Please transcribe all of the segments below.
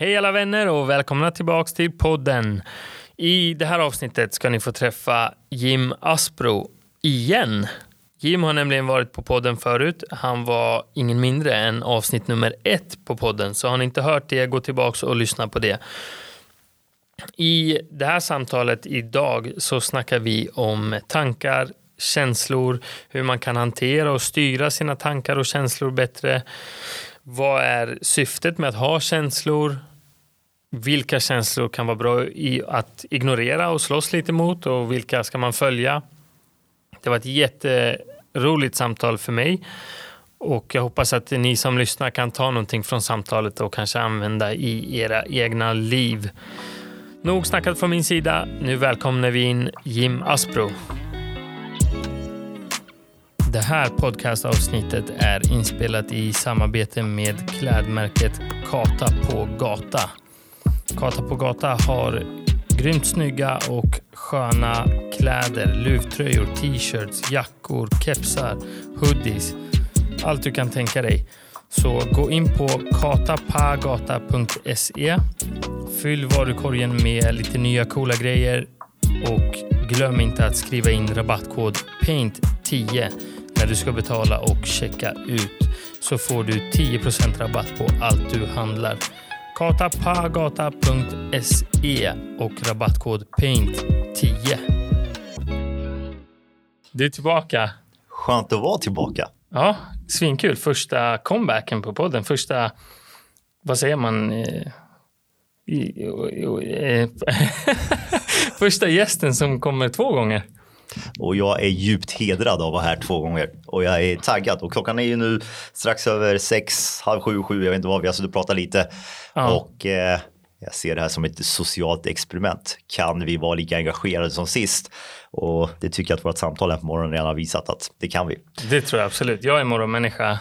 Hej alla vänner och välkomna tillbaks till podden. I det här avsnittet ska ni få träffa Jim Aspro igen. Jim har nämligen varit på podden förut. Han var ingen mindre än avsnitt nummer ett på podden. Så har ni inte hört det, gå tillbaks och lyssna på det. I det här samtalet idag så snackar vi om tankar, känslor, hur man kan hantera och styra sina tankar och känslor bättre. Vad är syftet med att ha känslor? Vilka känslor kan vara bra i att ignorera och slåss lite mot och vilka ska man följa? Det var ett jätteroligt samtal för mig och jag hoppas att ni som lyssnar kan ta någonting från samtalet och kanske använda i era egna liv. Nog snackat från min sida. Nu välkomnar vi in Jim Aspro. Det här podcastavsnittet är inspelat i samarbete med klädmärket Kata på gata. Kata på gata har grymt snygga och sköna kläder, luvtröjor, t-shirts, jackor, kepsar, hoodies. Allt du kan tänka dig. Så gå in på katapagata.se. Fyll varukorgen med lite nya coola grejer och glöm inte att skriva in rabattkod PAINT10 när du ska betala och checka ut så får du 10% rabatt på allt du handlar katapagata.se och rabattkod PAINT10. Du är tillbaka. Skönt att vara tillbaka. Ja, svinkul. Första comebacken på podden. Första, vad säger man? Eh, Första gästen som kommer två gånger. Och jag är djupt hedrad av att vara här två gånger. Och jag är taggad. Och klockan är ju nu strax över sex, halv sju, sju, jag vet inte vad, vi har suttit och pratat lite. Ja. Och eh, jag ser det här som ett socialt experiment. Kan vi vara lika engagerade som sist? Och det tycker jag att vårt samtal här på morgonen redan har visat att det kan vi. Det tror jag absolut. Jag är morgonmänniska.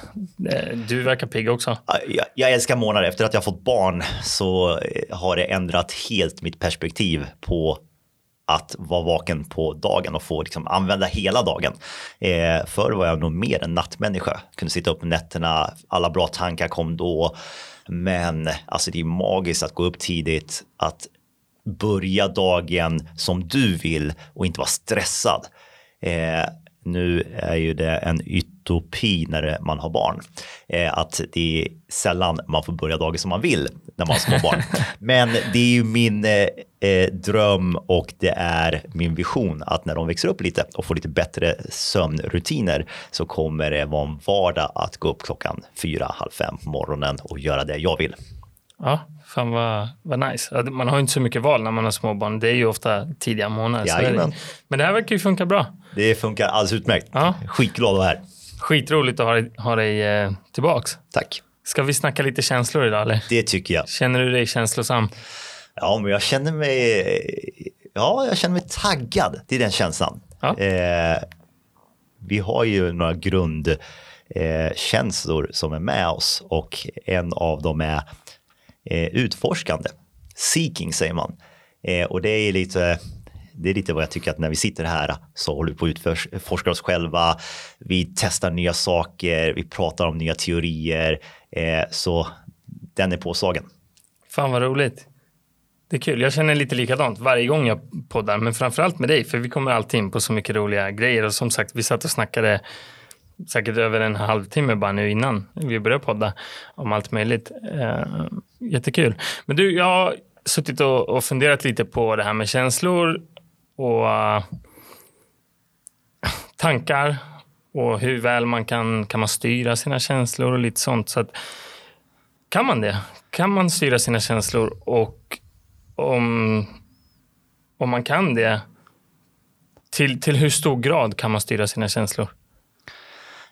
Eh, Du verkar pigg också. Jag, jag älskar månader. Efter att jag fått barn så eh, har det ändrat helt mitt perspektiv på att vara vaken på dagen och få liksom använda hela dagen. Eh, förr var jag nog mer en nattmänniska. Kunde sitta upp nätterna, alla bra tankar kom då. Men alltså det är magiskt att gå upp tidigt, att börja dagen som du vill och inte vara stressad. Eh, nu är ju det en utopi när man har barn. Eh, att det är sällan man får börja dagen som man vill när man har små barn. Men det är ju min eh, eh, dröm och det är min vision att när de växer upp lite och får lite bättre sömnrutiner så kommer det vara en vardag att gå upp klockan fyra, halv fem på morgonen och göra det jag vill. Ja, fan vad, vad nice. Man har ju inte så mycket val när man har småbarn. Det är ju ofta tidiga månader. Jajamän. Men det här verkar ju funka bra. Det funkar alldeles utmärkt. Ja. Skitglad att vara här. Skitroligt att ha dig, ha dig eh, tillbaks. Tack. Ska vi snacka lite känslor idag eller? Det tycker jag. Känner du dig känslosam? Ja, men jag känner mig, ja, jag känner mig taggad. Det är den känslan. Ja. Eh, vi har ju några grundkänslor eh, som är med oss och en av dem är eh, utforskande. Seeking säger man. Eh, och det är lite det är lite vad jag tycker att när vi sitter här så håller vi på att utforska oss själva. Vi testar nya saker, vi pratar om nya teorier. Eh, så den är påslagen. Fan vad roligt. Det är kul. Jag känner lite likadant varje gång jag poddar, men framförallt med dig, för vi kommer alltid in på så mycket roliga grejer. Och som sagt, vi satt och snackade säkert över en halvtimme bara nu innan vi började podda om allt möjligt. Eh, jättekul. Men du, jag har suttit och, och funderat lite på det här med känslor och uh, tankar och hur väl man kan, kan man styra sina känslor och lite sånt. Så att, kan man det? Kan man styra sina känslor och om, om man kan det, till, till hur stor grad kan man styra sina känslor?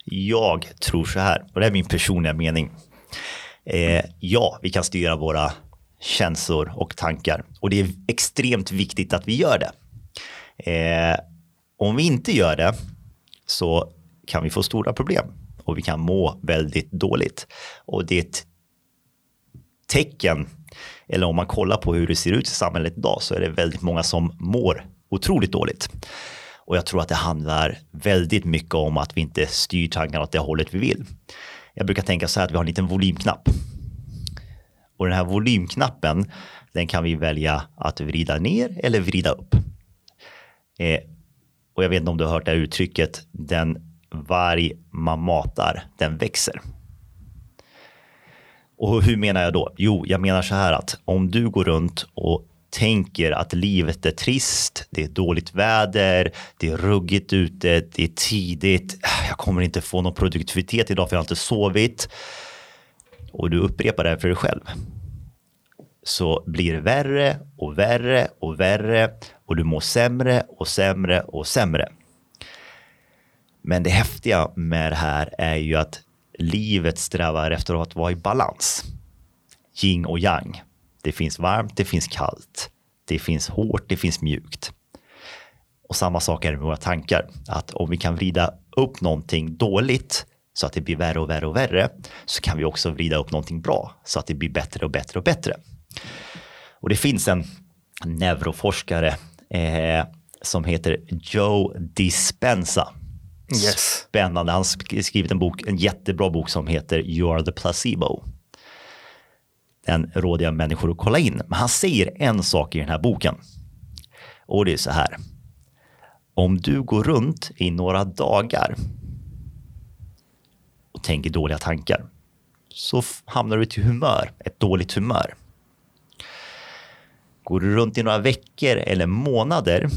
Jag tror så här, och det är min personliga mening. Eh, ja, vi kan styra våra känslor och tankar och det är extremt viktigt att vi gör det. Eh, om vi inte gör det så kan vi få stora problem och vi kan må väldigt dåligt. Och det är ett tecken, eller om man kollar på hur det ser ut i samhället idag så är det väldigt många som mår otroligt dåligt. Och jag tror att det handlar väldigt mycket om att vi inte styr tankarna åt det hållet vi vill. Jag brukar tänka så här att vi har en liten volymknapp. Och den här volymknappen, den kan vi välja att vrida ner eller vrida upp. Eh, och jag vet inte om du har hört det här uttrycket, den varg man matar, den växer. Och hur menar jag då? Jo, jag menar så här att om du går runt och tänker att livet är trist, det är dåligt väder, det är ruggigt ute, det är tidigt, äh, jag kommer inte få någon produktivitet idag för jag har inte sovit. Och du upprepar det här för dig själv. Så blir det värre och värre och värre och du mår sämre och sämre och sämre. Men det häftiga med det här är ju att livet strävar efter att vara i balans. Yin och yang. Det finns varmt, det finns kallt. Det finns hårt, det finns mjukt. Och samma sak är det med våra tankar. Att om vi kan vrida upp någonting dåligt så att det blir värre och värre och värre så kan vi också vrida upp någonting bra så att det blir bättre och bättre och bättre. Och det finns en neuroforskare eh, som heter Joe Dispenza. Yes. Spännande. Han har skrivit en bok, en jättebra bok som heter You are the placebo. Den råder jag människor att kolla in. Men han säger en sak i den här boken. Och det är så här. Om du går runt i några dagar och tänker dåliga tankar så hamnar du i ett humör, ett dåligt humör. Går du runt i några veckor eller månader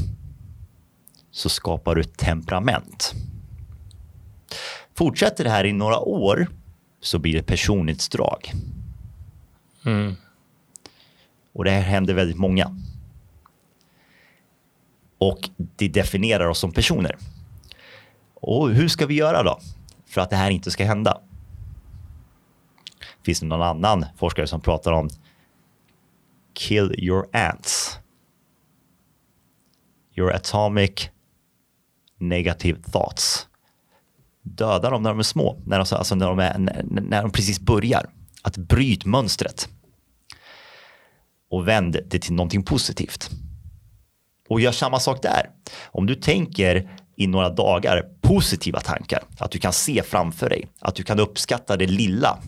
så skapar du temperament. Fortsätter det här i några år så blir det personlighetsdrag. Mm. Och det här händer väldigt många. Och det definierar oss som personer. Och hur ska vi göra då för att det här inte ska hända? Finns det någon annan forskare som pratar om kill your ants? Your atomic negative thoughts. Döda dem när de är små, när de, alltså när de, är, när de precis börjar. Att bryt mönstret. Och vänd det till någonting positivt. Och gör samma sak där. Om du tänker i några dagar positiva tankar, att du kan se framför dig, att du kan uppskatta det lilla.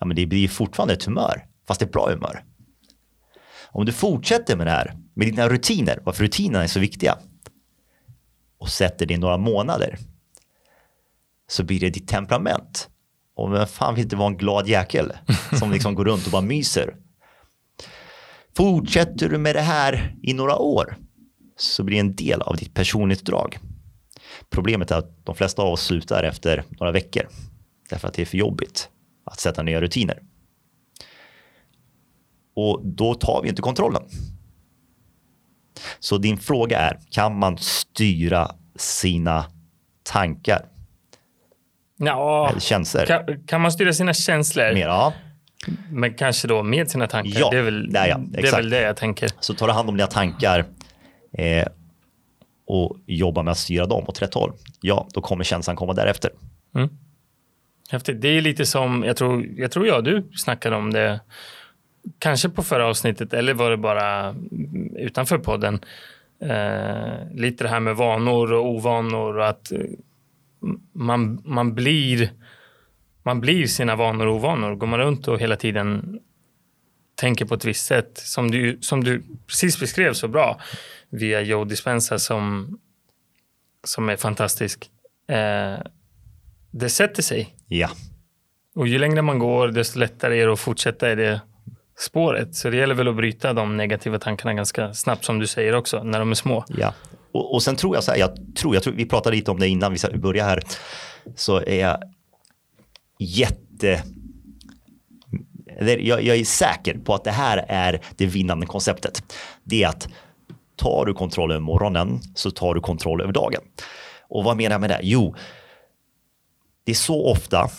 Ja, men det blir fortfarande ett humör, fast ett bra humör. Om du fortsätter med det här, med dina rutiner, varför rutinerna är så viktiga, och sätter det i några månader, så blir det ditt temperament. Och vem fan vill inte vara en glad jäkel som liksom går runt och bara myser? Fortsätter du med det här i några år så blir det en del av ditt personlighetsdrag. Problemet är att de flesta av oss slutar efter några veckor därför att det är för jobbigt att sätta nya rutiner. Och då tar vi inte kontrollen. Så din fråga är, kan man styra sina tankar? Ja, känslor? kan, kan man styra sina känslor? Mer, ja. Men kanske då med sina tankar? Ja, det, är väl, ja, ja, det är väl det jag tänker. Så tar du hand om dina tankar eh, och jobbar med att styra dem åt rätt håll. Ja, då kommer känslan komma därefter. Häftigt. Det är lite som, jag tror, jag tror jag du snackade om det, kanske på förra avsnittet eller var det bara utanför podden. Eh, lite det här med vanor och ovanor och att eh, man, man, blir, man blir sina vanor och ovanor. Går man runt och hela tiden tänker på ett visst sätt, som du, som du precis beskrev så bra via Joe Dispenza som, som är fantastisk. Eh, det sätter sig. Ja, Och ju längre man går, desto lättare är det att fortsätta i det spåret. Så det gäller väl att bryta de negativa tankarna ganska snabbt, som du säger också, när de är små. ja. Och, och sen tror jag så här, jag tror, jag tror, vi pratade lite om det innan vi började här, så är jag jätte eller jag, jag är säker på att det här är det vinnande konceptet. Det är att tar du kontroll över morgonen så tar du kontroll över dagen. Och vad menar jag med det? Jo, det är så ofta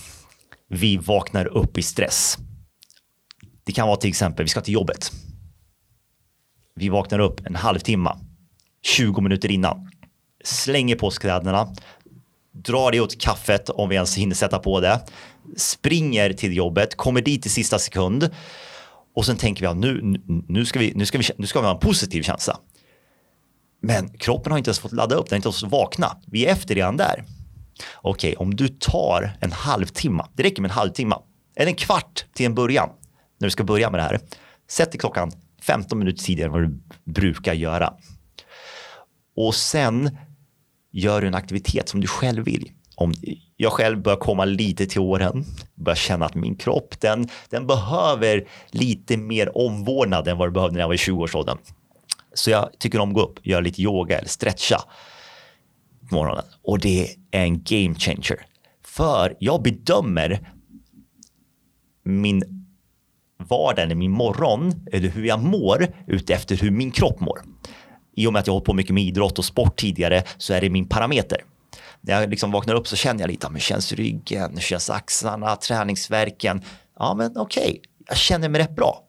vi vaknar upp i stress. Det kan vara till exempel, vi ska till jobbet. Vi vaknar upp en halvtimme, 20 minuter innan. Slänger på oss kläderna, drar det åt kaffet om vi ens hinner sätta på det. Springer till jobbet, kommer dit i sista sekund. Och sen tänker vi att nu, nu, ska vi, nu, ska vi, nu ska vi ha en positiv känsla. Men kroppen har inte ens fått ladda upp, den har inte ens vakna. Vi är efter redan där. Okej, om du tar en halvtimme, det räcker med en halvtimme, eller en kvart till en början. när du ska börja med det här, sätt dig klockan 15 minuter tidigare än vad du brukar göra. Och sen gör du en aktivitet som du själv vill. Om jag själv börjar komma lite till åren, börjar känna att min kropp, den, den behöver lite mer omvårdnad än vad det behövde när jag var i 20-årsåldern. Så jag tycker om att gå upp, göra lite yoga eller stretcha på morgonen. Och det är en game changer. För jag bedömer min vardag eller min morgon eller hur jag mår utefter hur min kropp mår. I och med att jag har hållit på mycket med idrott och sport tidigare så är det min parameter. När jag liksom vaknar upp så känner jag lite, ah, men känns ryggen, känns axlarna, träningsverken. Ja, men okej, okay. jag känner mig rätt bra.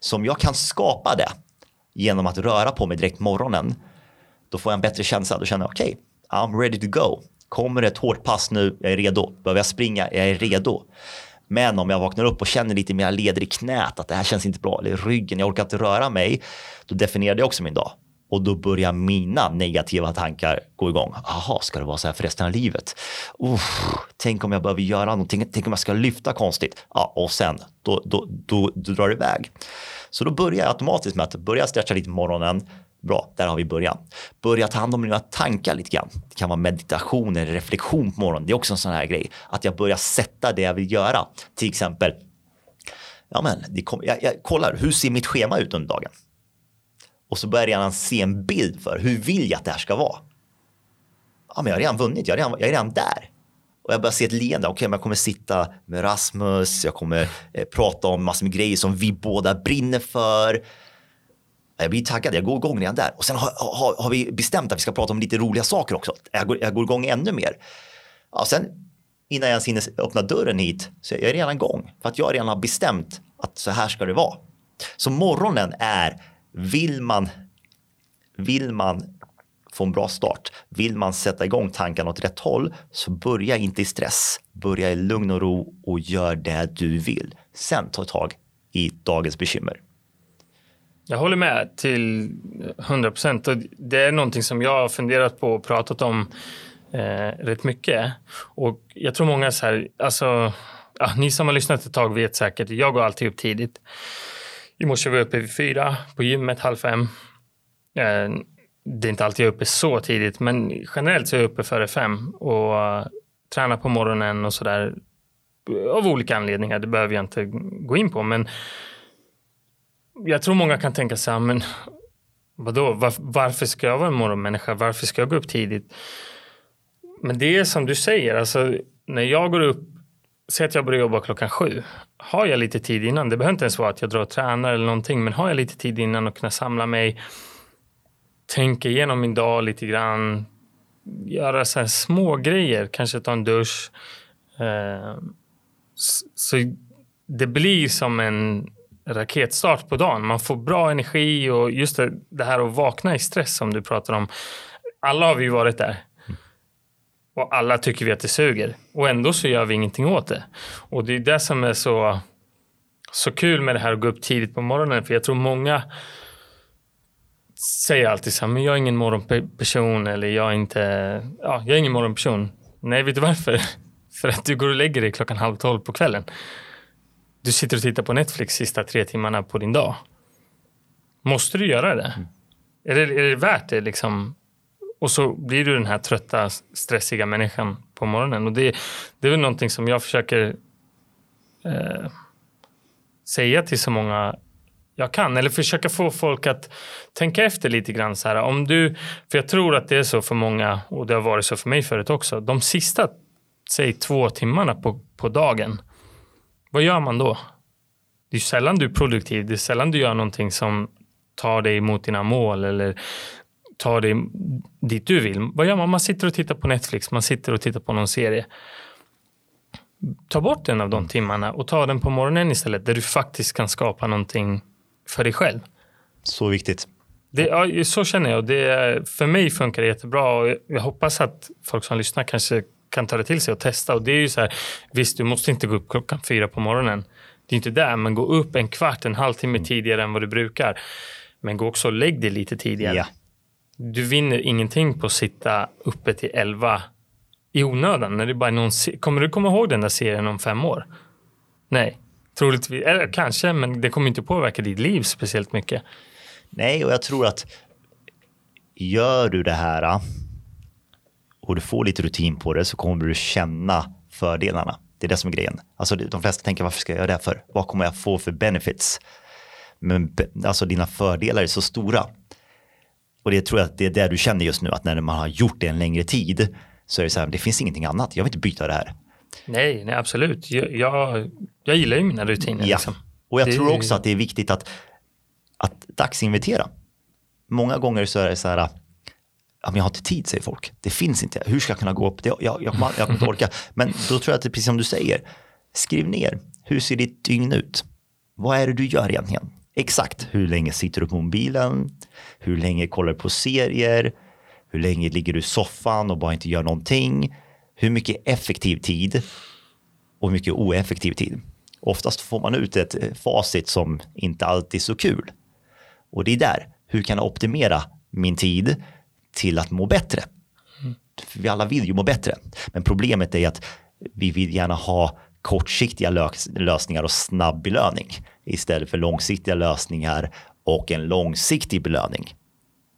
Så om jag kan skapa det genom att röra på mig direkt morgonen, då får jag en bättre känsla. Då känner jag, okej, okay, I'm ready to go. Kommer det ett hårt pass nu, jag är redo. Behöver jag springa, jag är redo. Men om jag vaknar upp och känner lite mer leder i knät, att det här känns inte bra, eller ryggen, jag orkar inte röra mig, då definierar det också min dag. Och då börjar mina negativa tankar gå igång. Jaha, ska det vara så här för resten av livet? Uff, tänk om jag behöver göra någonting, tänk om jag ska lyfta konstigt. Ja, och sen, då, då, då, då drar det iväg. Så då börjar jag automatiskt med att börja stretcha lite på morgonen, Bra, där har vi början. Börja ta hand om dina tankar lite grann. Det kan vara meditation eller reflektion på morgonen. Det är också en sån här grej. Att jag börjar sätta det jag vill göra. Till exempel, ja men, kom, jag, jag kollar, hur ser mitt schema ut under dagen? Och så börjar jag redan se en bild för hur vill jag att det här ska vara? Ja, men jag har redan vunnit, jag är redan, jag är redan där. Och jag börjar se ett leende. Okej, okay, jag kommer sitta med Rasmus, jag kommer eh, prata om massor med grejer som vi båda brinner för. Jag blir taggad, jag går igång redan där. Och sen har, har, har, vi bestämt att vi ska prata om lite roliga saker också. Jag går, jag går igång ännu mer. Ja, sen innan jag ens hinner öppna dörren hit så jag är redan igång. För att jag redan har bestämt att så här ska det vara. Så morgonen är, vill man, vill man få en bra start, vill man sätta igång tankarna åt rätt håll så börja inte i stress. Börja i lugn och ro och gör det du vill. Sen ta tag i dagens bekymmer. Jag håller med till 100 procent. Det är någonting som jag har funderat på och pratat om eh, rätt mycket. Och jag tror många så här, alltså, ja, ni som har lyssnat ett tag vet säkert, jag går alltid upp tidigt. I morse var jag uppe vid fyra, på gymmet halv fem. Eh, det är inte alltid jag är uppe så tidigt, men generellt så är jag uppe före fem och eh, tränar på morgonen och sådär. Av olika anledningar, det behöver jag inte gå in på, men jag tror många kan tänka sig, men vadå, var, varför ska jag vara en morgonmänniska? Varför ska jag gå upp tidigt? Men det är som du säger, alltså när jag går upp, säg att jag börjar jobba klockan sju. Har jag lite tid innan, det behöver inte ens vara att jag drar och tränar eller någonting, men har jag lite tid innan och kunna samla mig, tänka igenom min dag lite grann, göra så här små grejer, kanske ta en dusch. Eh, så det blir som en raketstart på dagen. Man får bra energi och just det, det här att vakna i stress som du pratar om. Alla har vi varit där. Och alla tycker vi att det suger. Och ändå så gör vi ingenting åt det. Och det är det som är så, så kul med det här att gå upp tidigt på morgonen. För jag tror många säger alltid så här, men jag är ingen morgonperson eller jag är inte, ja, jag är ingen morgonperson. Nej, vet du varför? För att du går och lägger dig klockan halv tolv på kvällen du sitter och tittar på Netflix sista tre timmarna på din dag. Måste du göra det? Mm. Är, det är det värt det? Liksom? Och så blir du den här trötta, stressiga människan på morgonen. Och det, det är väl någonting som jag försöker eh, säga till så många jag kan. Eller försöka få folk att tänka efter lite grann. Så här, om du, för jag tror att det är så för många, och det har varit så för mig förut också. De sista, säg två timmarna på, på dagen vad gör man då? Det är sällan du är produktiv. Det är sällan du gör någonting som tar dig mot dina mål eller tar dig dit du vill. Vad gör man? Man sitter och tittar på Netflix. Man sitter och tittar på någon serie. Ta bort en av de timmarna och ta den på morgonen istället där du faktiskt kan skapa någonting för dig själv. Så viktigt. Det, ja, så känner jag. Det, för mig funkar det jättebra och jag hoppas att folk som lyssnar kanske kan ta det till sig och testa. Och det är ju så här, visst, du måste inte gå upp klockan fyra på morgonen. Det är inte där, men gå upp en kvart, en halvtimme mm. tidigare än vad du brukar. Men gå också och lägg dig lite tidigare. Ja. Du vinner ingenting på att sitta uppe till elva i onödan. När det bara någon, kommer du komma ihåg den där serien om fem år? Nej. Troligtvis, eller kanske, men det kommer inte påverka ditt liv speciellt mycket. Nej, och jag tror att gör du det här ah, och du får lite rutin på det så kommer du känna fördelarna. Det är det som är grejen. Alltså de flesta tänker varför ska jag göra det här för? Vad kommer jag få för benefits? Men alltså dina fördelar är så stora. Och det tror jag att det är det du känner just nu, att när man har gjort det en längre tid så är det så här, det finns ingenting annat, jag vill inte byta det här. Nej, nej absolut. Jag, jag, jag gillar ju mina rutiner. Ja. Liksom. Och jag Det- tror också att det är viktigt att, att dagsinventera. Många gånger så är det så här, ja, men jag har inte tid säger folk. Det finns inte. Hur ska jag kunna gå upp? Det, jag, jag, jag, jag kommer inte orka. Men då tror jag att det är precis som du säger. Skriv ner. Hur ser ditt dygn ut? Vad är det du gör egentligen? Exakt. Hur länge sitter du på mobilen? Hur länge kollar du på serier? Hur länge ligger du i soffan och bara inte gör någonting? Hur mycket effektiv tid och hur mycket oeffektiv tid? Oftast får man ut ett eh, facit som inte alltid är så kul. Och det är där, hur kan jag optimera min tid till att må bättre? För vi alla vill ju må bättre. Men problemet är att vi vill gärna ha kortsiktiga lös- lösningar och snabb belöning istället för långsiktiga lösningar och en långsiktig belöning.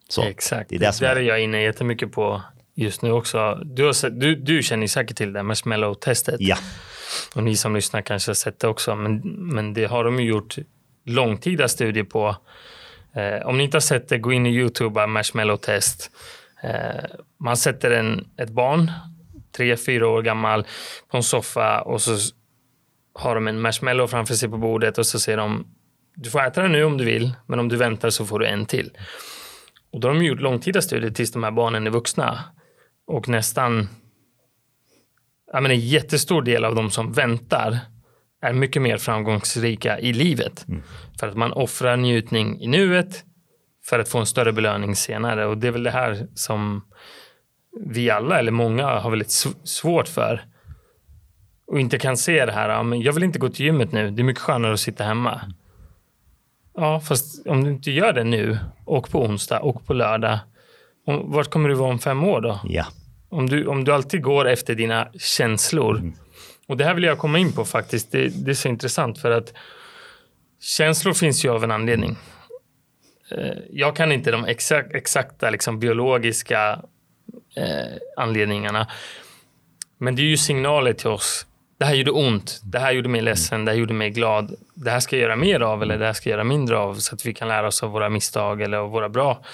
Så, Exakt. Det är det som där är, jag inne jättemycket på just nu också. Du, sett, du, du känner säkert till det, marshmallow-testet. ja, Och ni som lyssnar kanske har sett det också. Men, men det har de ju gjort långtida studier på. Eh, om ni inte har sett det, gå in i YouTube, marshmallow-test. Eh, man sätter en, ett barn, tre, fyra år gammal, på en soffa och så har de en marshmallow framför sig på bordet och så säger de du får äta den nu om du vill, men om du väntar så får du en till. Och då har de gjort långtida studier tills de här barnen är vuxna. Och nästan ja, men en jättestor del av de som väntar är mycket mer framgångsrika i livet. För att man offrar njutning i nuet för att få en större belöning senare. Och det är väl det här som vi alla, eller många, har väldigt sv- svårt för. Och inte kan se det här, ja, men jag vill inte gå till gymmet nu, det är mycket skönare att sitta hemma. Ja, fast om du inte gör det nu, och på onsdag, och på lördag, om, vart kommer du vara om fem år då? ja, Om du, om du alltid går efter dina känslor. Och det här vill jag komma in på faktiskt. Det, det är så intressant för att känslor finns ju av en anledning. Eh, Jag kan inte de exak, exakta liksom, biologiska eh, anledningarna. Men det är ju signaler till oss. Det här gjorde ont. Det här gjorde mig ledsen. Det här gjorde mig glad. Det här ska jag göra mer av eller det här ska jag göra mindre av så att vi kan lära oss av våra misstag eller av våra bra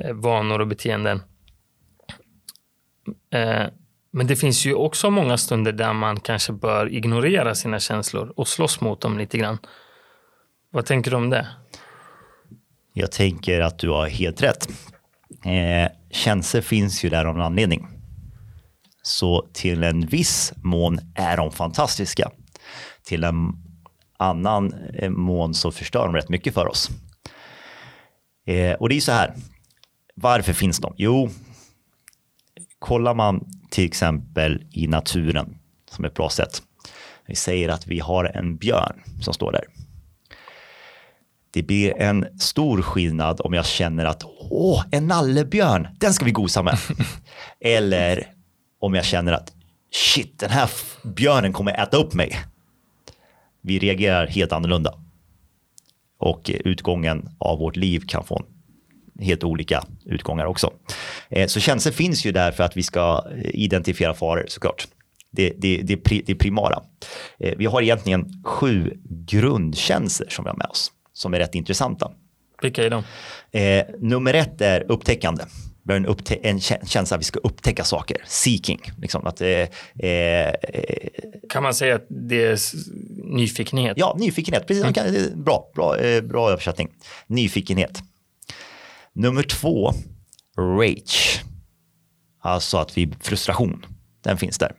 eh, vanor och beteenden. Eh, men det finns ju också många stunder där man kanske bör ignorera sina känslor och slåss mot dem lite grann. Vad tänker du om det? jag tänker att du har helt rätt. Eh, känslor finns ju där av en anledning. Så till en viss mån är de fantastiska. Till en annan eh, mån så förstör de rätt mycket för oss. Eh, och det är så här. Varför finns de? Jo, kollar man till exempel i naturen som ett bra sätt. Vi säger att vi har en björn som står där. Det blir en stor skillnad om jag känner att åh, en nallebjörn, den ska vi gosa med. Eller om jag känner att shit, den här björnen kommer äta upp mig. Vi reagerar helt annorlunda. Och eh, utgången av vårt liv kan få helt olika utgångar också. Eh, Så känslor finns ju där för att vi ska eh, identifiera faror såklart. Det, det, det, det primara. Vi har egentligen sju grundkänslor som vi har med oss som är rätt intressanta. Vilka är de? Nummer ett är upptäckande. En, upptä- en kä- känsla att vi ska upptäcka saker. Seeking. Liksom att, eh, eh, Kan man säga att det är nyfikenhet? ja, nyfikenhet. Precis, eh, bra, bra, eh, bra översättning. Nyfikenhet. Nummer två, rage. Alltså att vi, frustration, den finns där.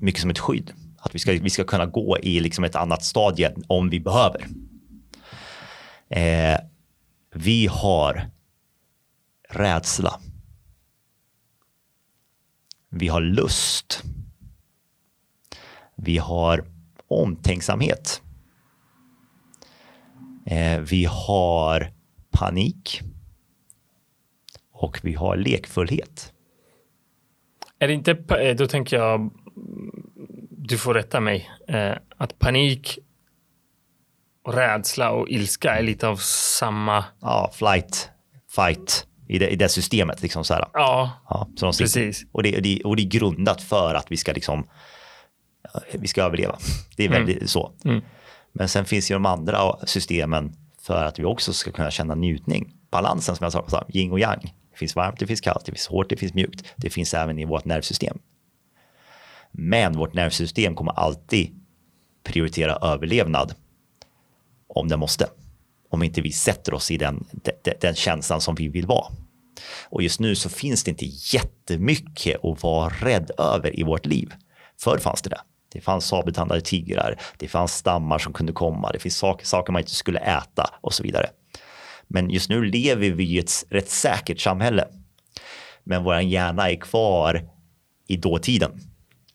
Mycket som ett skydd. Att vi ska, vi ska kunna gå i liksom ett annat stadie om vi behöver. Eh, vi har rädsla. Vi har lust. Vi har omtänksamhet. Eh, vi har panik. Och vi har lekfullhet. Är det inte, eh, då tänker jag, du får rätta mig, eh, att panik och rädsla och ilska är lite av samma. Ja, flight, fight i det, i det systemet. Liksom så här. Ja, Ja, så de sitter- precis. Och det, och, det, och det är grundat för att vi ska liksom vi ska överleva. Det är väldigt så. Mm. Men sen finns ju de andra systemen för att vi också ska kunna känna njutning. Balansen som jag sa, sa, yin och yang. Det finns varmt, det finns kallt, det finns hårt, det finns mjukt. Det finns även i vårt nervsystem. Men vårt nervsystem kommer alltid prioritera överlevnad om det måste. Om inte vi sätter oss i den, den, den känslan som vi vill vara. Och just nu så finns det inte jättemycket att vara rädd över i vårt liv. Förr fanns det det. Det fanns sabeltandade tigrar, det fanns stammar som kunde komma, det finns saker, saker man inte skulle äta och så vidare. Men just nu lever vi i ett rätt säkert samhälle. Men vår hjärna är kvar i dåtiden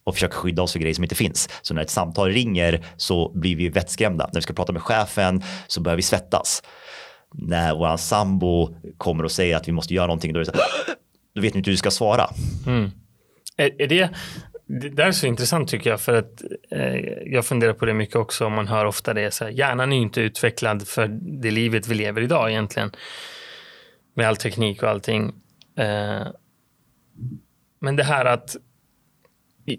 och försöker skydda oss för grejer som inte finns. Så när ett samtal ringer så blir vi vettskrämda. När vi ska prata med chefen så börjar vi svettas. När vår sambo kommer och säger att vi måste göra någonting då, är det så här, då vet ni inte hur du ska svara. Mm. Är, är det, det där är så intressant tycker jag för att eh, jag funderar på det mycket också. Man hör ofta det så här, hjärnan är ju inte utvecklad för det livet vi lever idag egentligen. Med all teknik och allting. Eh, men det här att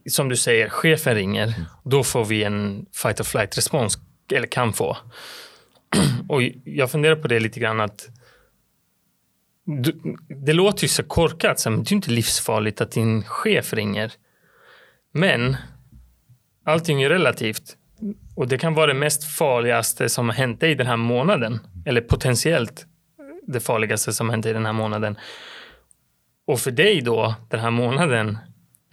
som du säger, chefen ringer, då får vi en fight or flight respons, eller kan få. Och jag funderar på det lite grann att du, det låter ju så korkat, så men det är ju inte livsfarligt att din chef ringer. Men allting är relativt. Och det kan vara det mest farligaste som har hänt dig den här månaden. Eller potentiellt det farligaste som har hänt dig den här månaden. Och för dig då, den här månaden,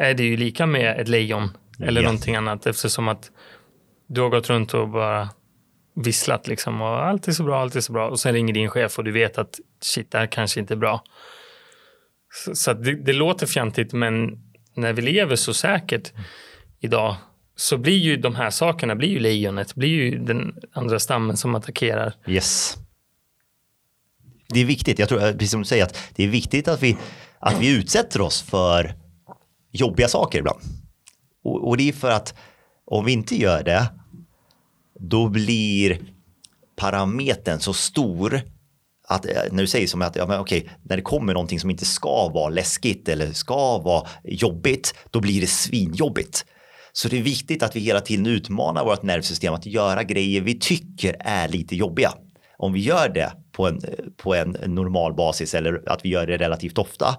är det ju lika med ett lejon. Eller Ja. någonting annat eftersom att du har gått runt och bara visslat liksom och allt är så bra, allt är så bra. Och sen ringer din chef och du vet att shit, det här kanske inte är bra. Så, så det, det låter fjantigt men när vi lever så säkert idag så blir ju de här sakerna, blir ju lejonet, blir ju den andra stammen som attackerar. Yes. Det är viktigt, jag tror, precis som du säger, att det är viktigt att vi, att vi utsätter oss för jobbiga saker ibland. Och, och det är för att om vi inte gör det, då blir parametern så stor att eh, när du säger som att ja, men okej, när det kommer någonting som inte ska vara läskigt eller ska vara jobbigt, då blir det svinjobbigt. Så det är viktigt att vi hela tiden utmanar vårt nervsystem att göra grejer vi tycker är lite jobbiga. Om vi gör det på en, eh, på en normal basis eller att vi gör det relativt ofta,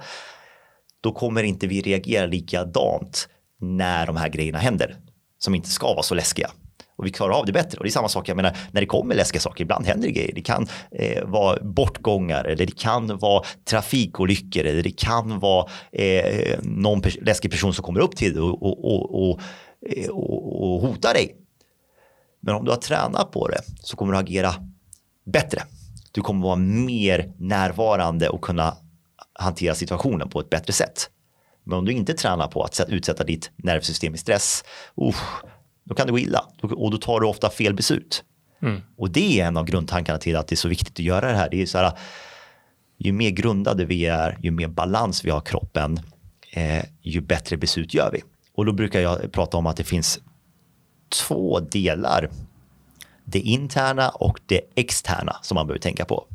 då kommer inte vi reagera likadant när de här grejerna händer som inte ska vara så läskiga. Och vi klarar av det bättre. Och det är samma sak, jag menar, när det kommer läskiga saker, ibland händer det grejer. Det kan eh, vara bortgångar eller det kan vara trafikolyckor eller det kan vara eh, någon pers- läskig person som kommer upp till dig och, och, och, och, eh, och, och hotar dig. Men om du har tränat på det så kommer du agera bättre. Du kommer vara mer närvarande och kunna hantera situationen på ett bättre sätt. Men om du inte tränar på att sätt- utsätta ditt nervsystem i stress, usch, då kan det gå illa och då tar du ofta fel beslut. Och det är en av grundtankarna till att det är så viktigt att göra det här. Det är så här, ju mer grundade vi är, ju mer balans vi har i kroppen, eh, ju bättre beslut gör vi. Och då brukar jag prata om att det finns två delar. Det interna och det externa som man behöver tänka på.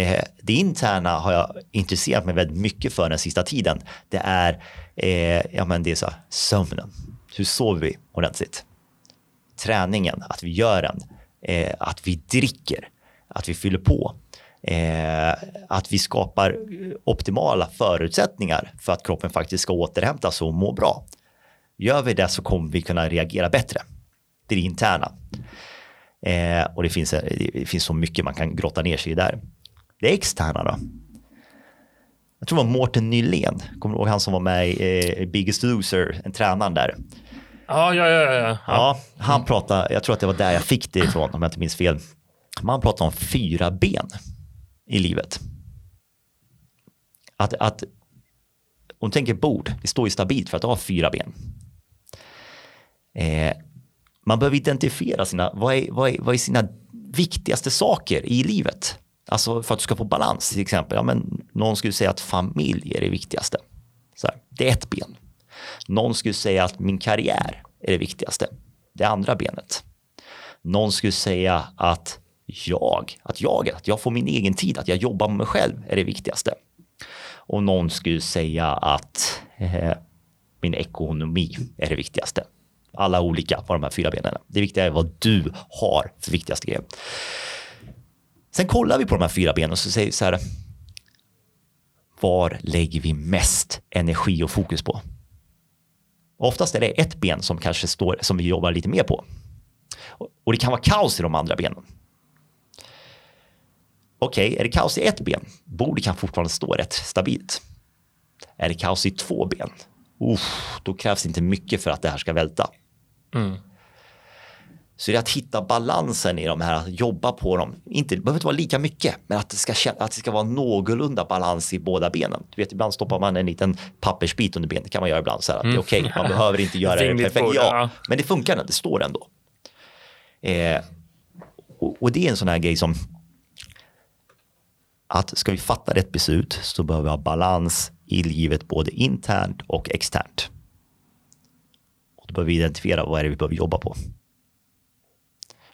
Eh, det interna har jag intresserat mig väldigt mycket för den sista tiden. Det är, eh, ja men det är så här, sömnen. Hur sover vi ordentligt? Träningen, att vi gör den. Eh, att vi dricker, att vi fyller på. Eh, att vi skapar optimala förutsättningar för att kroppen faktiskt ska återhämta sig och må bra. Gör vi det så kommer vi kunna reagera bättre. Det är det interna. Eh, och det finns, det finns så mycket man kan grotta ner sig i där. Det externa då? Jag tror det var Mårten Nylén, kommer du ihåg han som var med i eh, Biggest Loser, en tränaren där. Ja, ja, ja. ja, ja. Han pratade, jag tror att det var där jag fick det ifrån om jag inte minns fel. Man pratar om fyra ben i livet. Att, att om du tänker bord, det står ju stabilt för att har fyra ben. Eh, man behöver identifiera sina, vad är, vad, är, vad är sina viktigaste saker i livet? Alltså för att du ska få balans till exempel. Ja, men någon skulle säga att familj är det viktigaste. Så här, det är ett ben. Någon skulle säga att min karriär är det viktigaste. Det andra benet. Någon skulle säga att jag, att jag, att jag får min egen tid, att jag jobbar med mig själv är det viktigaste. Och någon skulle säga att eh, min ekonomi är det viktigaste. Alla olika på de här fyra benen. Det viktiga är vad du har för viktigaste grejer. Sen kollar vi på de här fyra benen och så säger vi så här. Var lägger vi mest energi och fokus på? Oftast är det ett ben som kanske står som vi jobbar lite mer på. Och det kan vara kaos i de andra benen. Okej, okay, är det kaos i ett ben? Bordet kan fortfarande stå rätt stabilt. Är det kaos i två ben? Uff, då krävs inte mycket för att det här ska välta. Mm. Så det är att hitta balansen i de här, att jobba på dem. Inte, det behöver inte vara lika mycket, men att det, ska, att det ska vara någorlunda balans i båda benen. Du vet, ibland stoppar man en liten pappersbit under benet, det kan man göra ibland. Så här, mm. Det är okej, okay, man behöver inte göra det perfekt. Ja, men det funkar, det står ändå. Eh, och, och det är en sån här grej som att ska vi fatta rätt beslut så behöver vi ha balans i livet både internt och externt. Och då behöver vi identifiera vad är det vi behöver jobba på.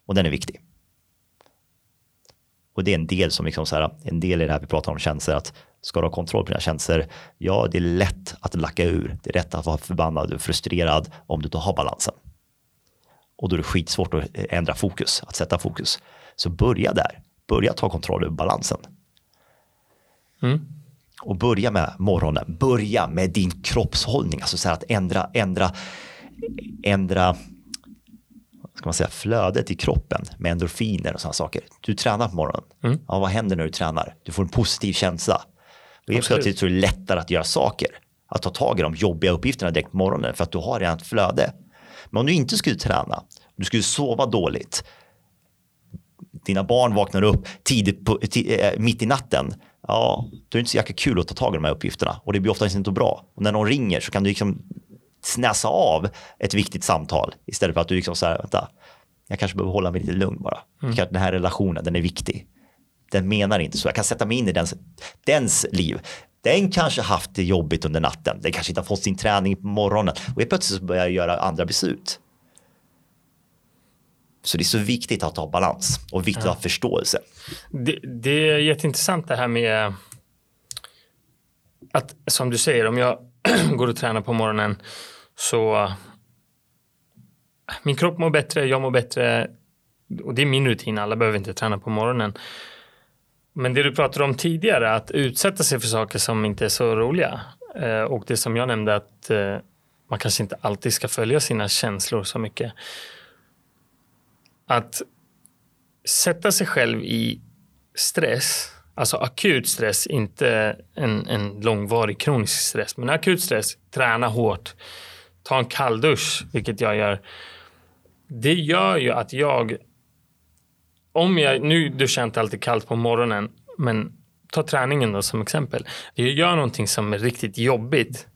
Och den är viktig. Och det är en del som liksom så här, en del i det här vi pratar om känslor att ska du ha kontroll på dina känslor? Ja, det är lätt att lacka ur. Det är lätt att vara förbannad och frustrerad om du inte har balansen. Och då är det skitsvårt att ändra fokus, att sätta fokus. Så börja där. Börja ta kontroll över balansen. Mm. Och börja med morgonen. Börja med din kroppshållning, alltså så att ändra, ändra, ändra ska man säga, flödet i kroppen med endorfiner och sådana saker. Du tränar på morgonen. Mm. Ja, vad händer när du tränar? Du får en positiv känsla. Och helt plötsligt så är det lättare att göra saker. Att ta tag i de jobbiga uppgifterna direkt på morgonen för att du har redan ett flöde. Men om du inte skulle träna, du skulle sova dåligt, dina barn vaknar upp tidigt på, äh, mitt i natten, ja, då är det inte så jäkla kul att ta tag i de här uppgifterna och det blir oftast inte bra. Och när någon ringer så kan du liksom snäsa av ett viktigt samtal istället för att du liksom så här, vänta, jag kanske behöver hålla mig lite lugn bara. Mm. Den här relationen, den är viktig. Den menar inte så. Jag kan sätta mig in i dens, dens liv. Den kanske haft det jobbigt under natten. Den kanske inte har fått sin träning på morgonen och helt plötsligt så börjar jag göra andra beslut. Så det är så viktigt att ha balans och viktigt ja. att ha förståelse. Det, det är jätteintressant det här med att som du säger, om jag går och tränar på morgonen så äh, min kropp mår bättre, jag mår bättre och det är min rutin, alla behöver inte träna på morgonen. Men det du pratade om tidigare, att utsätta sig för saker som inte är så roliga eh, och det som jag nämnde att eh, man kanske inte alltid ska följa sina känslor så mycket. Att sätta sig själv i stress, alltså akut stress, inte en, en långvarig kronisk stress, men akut stress, träna hårt, ta en kalldusch, vilket jag gör. Det gör ju att jag, om jag, nu duschar jag inte alltid kallt på morgonen, men ta träningen då som exempel. Jag gör någonting som är riktigt jobbigt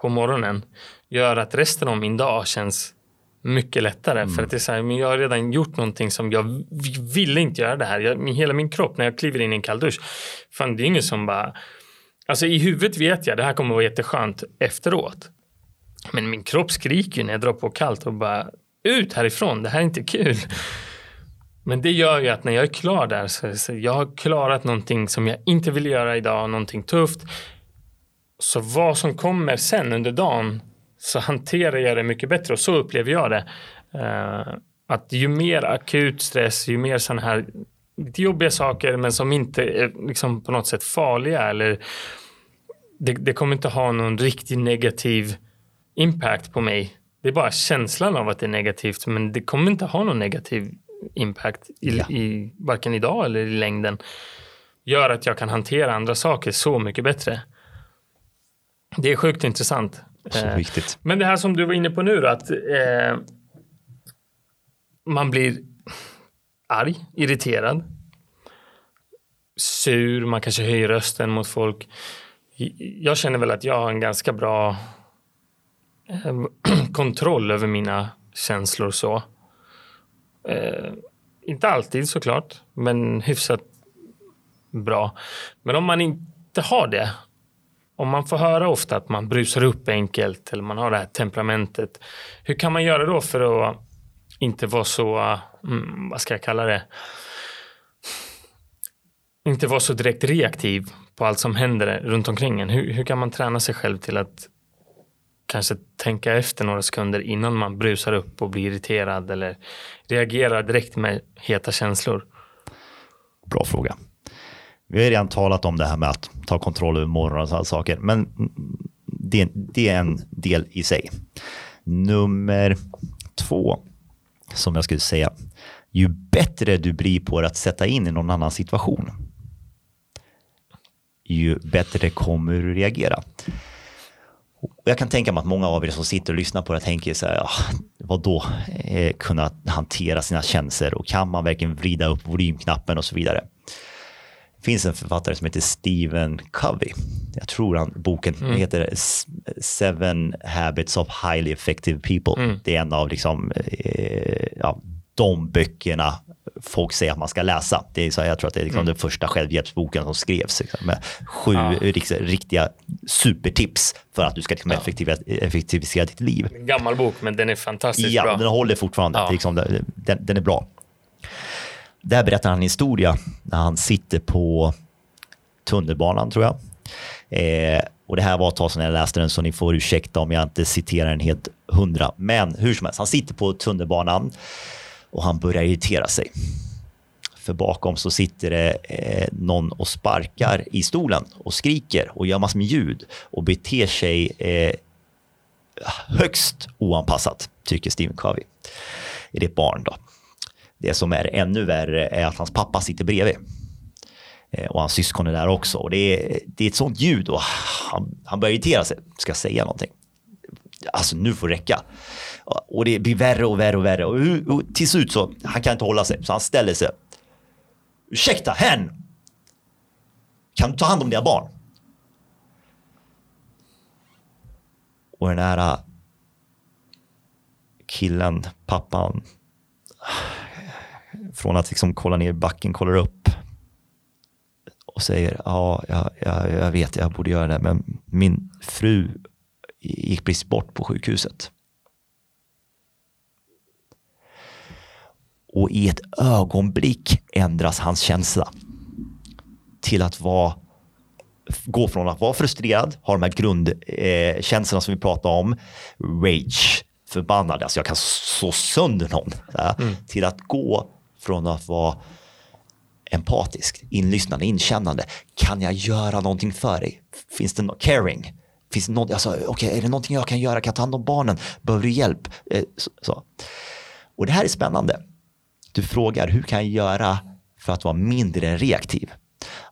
på morgonen, gör att resten av min dag känns mycket lättare. Mm. För att det är så här, men jag har redan gjort någonting som jag ville inte göra det här. Jag, hela min kropp när jag kliver in i en kall dusch. Fan, det är ingen som bara... Alltså i huvudet vet jag det här kommer att vara jätteskönt efteråt. Men min kropp skriker när jag drar på kallt och bara ut härifrån, det här är inte kul. Men det gör ju att när jag är klar där så, så jag har klarat någonting som jag inte vill göra idag, någonting tufft. Så vad som kommer sen under dagen så hanterar jag det mycket bättre och så upplever jag det. Uh, att ju mer akut stress, ju mer sådana här lite jobbiga saker men som inte är liksom på något sätt farliga eller det, det kommer inte ha någon riktigt negativ impact på mig. Det är bara känslan av att det är negativt men det kommer inte ha någon negativ impact i, ja. i varken idag eller i längden. Gör att jag kan hantera andra saker så mycket bättre. Det är sjukt intressant. Så eh, viktigt. Men det här som du var inne på nu då, att eh, man blir arg, irriterad, sur, man kanske höjer rösten mot folk. Jag känner väl att jag har en ganska bra Ehm, kontroll över mina känslor så. Eh, inte alltid såklart, men hyfsat bra. Men om man inte har det, om man får höra ofta att man brusar upp enkelt eller man har det här temperamentet. Hur kan man göra då för att inte vara så, mm, vad ska jag kalla det, inte vara så direkt reaktiv på allt som händer runt omkring en. Hur, hur kan man träna sig själv till att kanske tänka efter några sekunder innan man brusar upp och blir irriterad eller reagerar direkt med heta känslor? Bra fråga. Vi har redan talat om det här med att ta kontroll över morgonen och sådana saker, men det, det är en del i sig. Nummer två, som jag skulle säga, ju bättre du blir på att sätta in i någon annan situation, ju bättre kommer du reagera. Jag kan tänka mig att många av er som sitter och lyssnar på det tänker så här, ja, vad då eh, kunna hantera sina känslor och kan man verkligen vrida upp volymknappen och så vidare. Det finns en författare som heter Stephen Covey. Jag tror han, boken mm. heter Seven Habits of Highly Effective People. Mm. Det är en av liksom, eh, ja, de böckerna folk säger att man ska läsa. Det är så, jag tror att det är liksom mm. den första självhjälpsboken som skrevs liksom, med sju ja. riktiga supertips för att du ska liksom, effektivisera, effektivisera ditt liv. En gammal bok, men den är fantastiskt ja, bra. den håller fortfarande. Ja. Liksom, den, den, är bra. Där berättar han en historia när han sitter på tunnelbanan, tror jag. Eh, och det här var ett tag sedan jag läste den, så ni får ursäkta om jag inte citerar den helt hundra. Men hur som helst, han sitter på tunnelbanan och han börjar irritera sig. För bakom så sitter det eh, någon och sparkar i stolen och skriker och gör massor med ljud och beter sig eh, högst oanpassat, tycker Stephen Covey. Är det ett barn då? Det som är ännu värre är att hans pappa sitter bredvid. Eh, och hans syskon är där också. Och det, är, det är ett sånt ljud och han, han börjar irritera sig. Ska säga någonting. Alltså nu får det räcka. Och det blir värre och värre och värre. Och, och till slut så, han kan inte hålla sig, så han ställer sig. Ursäkta, hen! Kan du ta hand om dina barn? Och den här äh, killen, pappan, från att liksom kolla ner i backen, kollar upp och säger ja, jag, jag, jag vet, jag borde göra det, men min fru gick precis bort på sjukhuset. Och i ett ögonblick ändras hans känsla till att vara gå från att vara frustrerad, ha de här grundkänslorna eh, som vi pratade om, rage, förbannad, alltså jag kan slå sönder någon, mm. till att gå från att vara empatisk, inlyssnande, inkännande. Kan jag göra någonting för dig? Finns det något caring? Finns det något, alltså, okay, är det någonting jag kan göra? Kan jag ta hand om barnen? Behöver du hjälp? Eh, så, så. Och det här är spännande. Du frågar hur kan jag göra för att vara mindre reaktiv?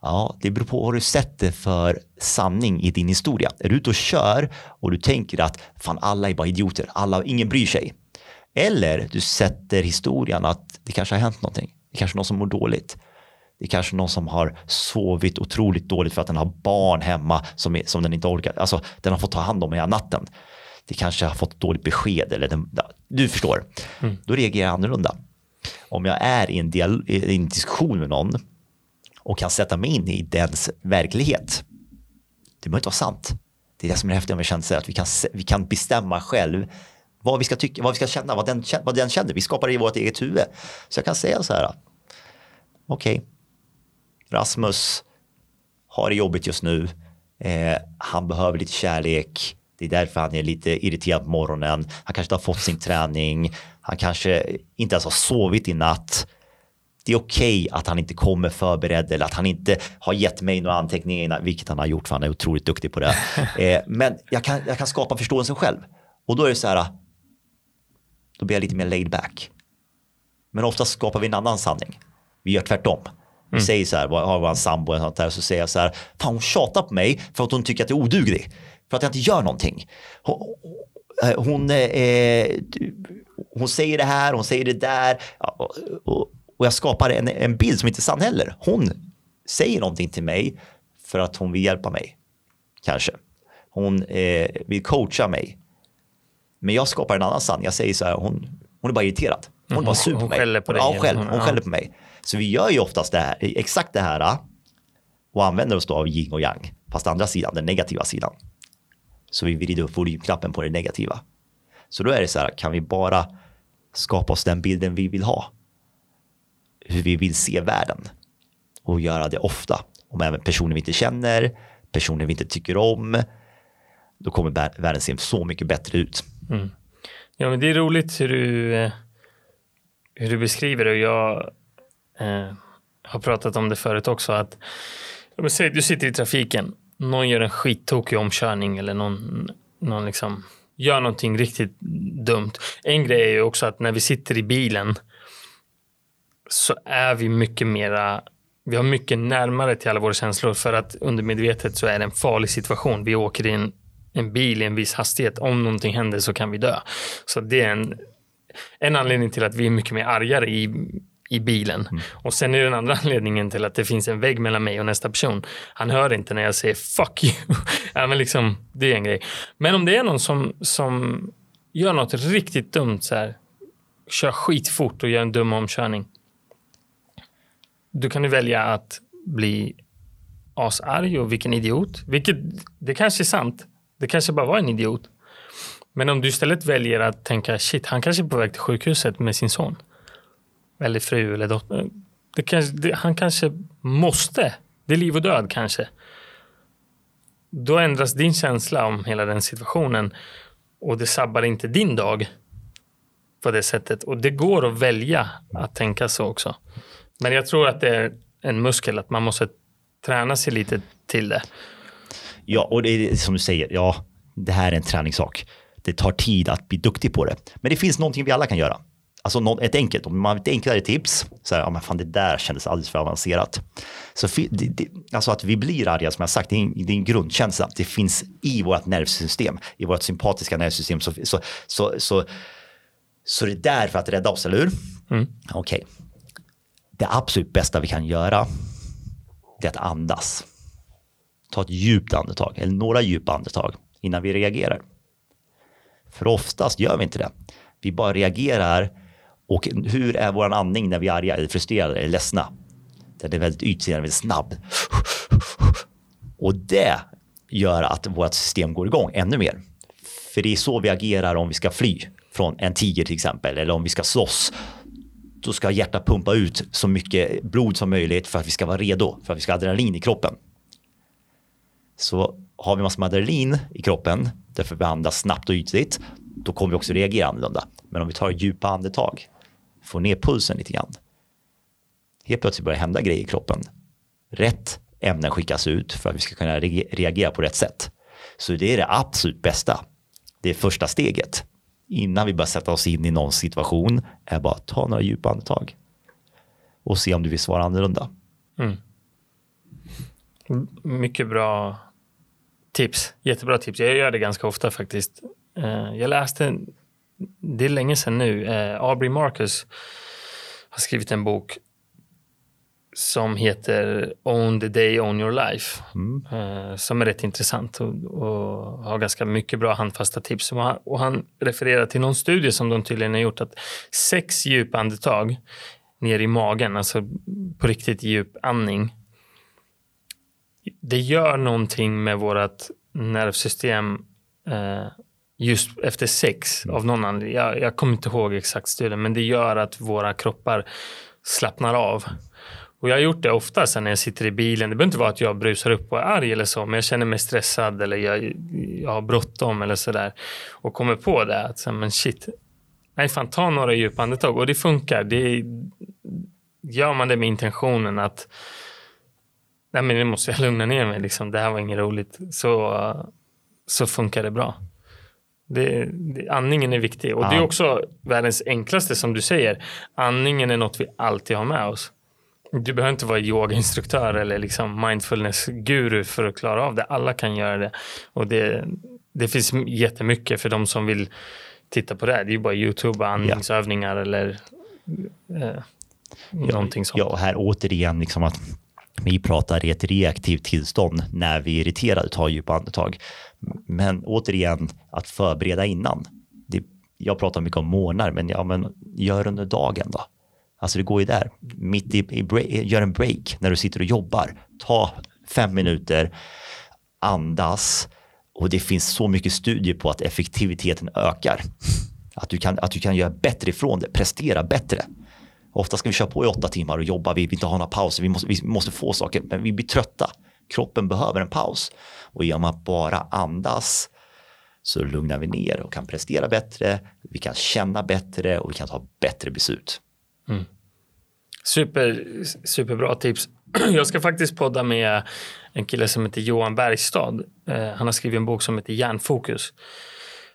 Ja, det beror på vad du sätter för sanning i din historia. Är du ute och kör och du tänker att fan alla är bara idioter, alla, ingen bryr sig. Eller du sätter historien att det kanske har hänt någonting. Det kanske är någon som mår dåligt. Det är kanske någon som har sovit otroligt dåligt för att den har barn hemma som, är, som den inte orkar. Alltså den har fått ta hand om hela natten. Det kanske har fått dåligt besked eller den, du förstår. Mm. Då reagerar jag annorlunda om jag är i en, dial- i en diskussion med någon och kan sätta mig in i dens verklighet. Det behöver inte vara sant. Det är det som är häftigt med känslor, att vi kan, vi kan bestämma själv vad vi ska tycka, vad vi ska känna, vad den, vad den känner. Vi skapar det i vårt eget huvud. Så jag kan säga så här. Okej, okay. Rasmus har det jobbigt just nu. Eh, han behöver lite kärlek. Det är därför han är lite irriterad på morgonen. Han kanske inte har fått sin träning. Han kanske inte ens har sovit i natt. Det är okej okay att han inte kommer förberedd eller att han inte har gett mig några anteckningar vilket han har gjort för han är otroligt duktig på det. Eh, men jag kan, jag kan skapa förståelsen själv. Och då är det så här, då blir jag lite mer laid back. Men ofta skapar vi en annan sanning. Vi gör tvärtom. Vi mm. säger så här, har vår sambo och sånt där, så säger jag så här, fan hon tjatar på mig för att hon tycker att jag är oduglig. För att jag inte gör någonting. Hon, hon, eh, hon säger det här, hon säger det där. Och, och, och jag skapar en, en bild som inte är sann heller. Hon säger någonting till mig för att hon vill hjälpa mig. Kanske. Hon eh, vill coacha mig. Men jag skapar en annan sanning. Jag säger så här, hon, hon är bara irriterad. Hon är bara sur på hon mig. Skäller på dig. Ja, hon, skäller, hon skäller på mig. Så vi gör ju oftast det här, exakt det här och använder oss då av yin och yang. Fast andra sidan, den negativa sidan. Så vi vrider upp volymknappen på det negativa. Så då är det så här, kan vi bara skapa oss den bilden vi vill ha. Hur vi vill se världen. Och göra det ofta. Om även personer vi inte känner, personer vi inte tycker om. Då kommer världen se så mycket bättre ut. Mm. Ja, men det är roligt hur du, eh, hur du beskriver det. Jag eh, har pratat om det förut också. att säg, Du sitter i trafiken, någon gör en skittokig omkörning eller någon, någon liksom gör någonting riktigt dumt. En grej är ju också att när vi sitter i bilen så är vi mycket mera vi har mycket närmare till alla våra känslor för att undermedvetet så är det en farlig situation. Vi åker i en, en bil i en viss hastighet. Om någonting händer så kan vi dö. Så det är en, en anledning till att vi är mycket mer argare i, i bilen. Mm. Och sen är den andra anledningen till att det finns en vägg mellan mig och nästa person. Han hör inte när jag säger fuck you. ja, men liksom, det är en grej. Men om det är någon som, som gör något riktigt dumt så här, kör skitfort och gör en dum omkörning. Du kan ju välja att bli asarg och vilken idiot. Vilket, det kanske är sant. Det kanske bara var en idiot. Men om du istället väljer att tänka shit, han kanske är på väg till sjukhuset med sin son eller fru eller dotter. Det kanske, det, han kanske måste. Det är liv och död kanske. Då ändras din känsla om hela den situationen och det sabbar inte din dag på det sättet. Och det går att välja att tänka så också. Men jag tror att det är en muskel, att man måste träna sig lite till det. Ja, och det är som du säger, ja, det här är en träningssak. Det tar tid att bli duktig på det. Men det finns någonting vi alla kan göra. Alltså ett enkelt, om man har ett enklare tips, så här, ja men fan det där kändes alldeles för avancerat. Så det, det, alltså att vi blir arga, som jag sagt, det är, en, det är en grundkänsla. Det finns i vårt nervsystem, i vårt sympatiska nervsystem. Så, så, så, så, så det är där för att rädda oss, eller hur? Mm. Okej. Okay. Det absolut bästa vi kan göra, det är att andas. Ta ett djupt andetag, eller några djupa andetag, innan vi reagerar. För oftast gör vi inte det. Vi bara reagerar och hur är vår andning när vi är arga, eller frustrerade eller ledsna? Den är väldigt ytlig, väldigt snabb. Och det gör att vårt system går igång ännu mer. För det är så vi agerar om vi ska fly från en tiger till exempel, eller om vi ska slåss. Då ska hjärtat pumpa ut så mycket blod som möjligt för att vi ska vara redo, för att vi ska ha adrenalin i kroppen. Så har vi massor med adrenalin i kroppen, därför vi andas snabbt och ytligt, då kommer vi också reagera annorlunda. Men om vi tar djupa andetag, får ner pulsen lite grann. Helt plötsligt börjar hända grejer i kroppen. Rätt ämnen skickas ut för att vi ska kunna reagera på rätt sätt. Så det är det absolut bästa. Det är första steget. Innan vi börjar sätta oss in i någon situation är bara att ta några djupa andetag och se om du vill svara annorlunda. Mm. Mycket bra tips. Jättebra tips. Jag gör det ganska ofta faktiskt. Eh, jag läste det är länge sedan nu, eh, Aubrey Marcus har skrivit en bok som heter Own the day, own your life. Mm. Eh, som är rätt intressant och, och, har ganska mycket bra handfasta tips. Och han, och han refererar till någon studie som de tydligen har gjort att sex djupa andetag ner i magen, alltså på riktigt djup andning. Det gör någonting med vårt nervsystem eh, just efter sex mm. av någon anledning. Jag, jag kommer inte ihåg exakt studien, men det gör att våra kroppar slappnar av. Och jag har gjort det ofta sen när jag sitter i bilen. Det behöver inte vara att jag brusar upp och är arg eller så, men jag känner mig stressad eller jag, jag har bråttom eller sådär. Och kommer på det att, men shit, nej fan ta några djupa andetag och det funkar. Det, gör man det med intentionen att nej men nu måste jag lugna ner mig, liksom. det här var inget roligt, så, så funkar det bra. Det, det, andningen är viktig och ja. det är också världens enklaste som du säger. Andningen är något vi alltid har med oss. Du behöver inte vara yogainstruktör eller liksom mindfulness-guru för att klara av det. Alla kan göra det. Och det, det finns jättemycket för de som vill titta på det. Det är ju bara YouTube, andningsövningar ja. eller eh, någonting sånt. Ja, här återigen liksom att vi pratar i ett reaktivt tillstånd när vi är irriterade, tar djupa andetag. Men återigen, att förbereda innan. Det, jag pratar mycket om månader, men, ja, men gör under dagen då. Alltså det går ju där, mitt i, i break, gör en break när du sitter och jobbar. Ta fem minuter, andas och det finns så mycket studier på att effektiviteten ökar Att du kan, att du kan göra bättre ifrån det, prestera bättre. Ofta ska vi köra på i åtta timmar och jobba, vi vill inte ha några pauser, vi måste, vi måste få saker, men vi blir trötta. Kroppen behöver en paus. Och genom att bara andas så lugnar vi ner och kan prestera bättre, vi kan känna bättre och vi kan ta bättre beslut. Mm. Super, superbra tips. Jag ska faktiskt podda med en kille som heter Johan Bergstad. Eh, han har skrivit en bok som heter Hjärnfokus.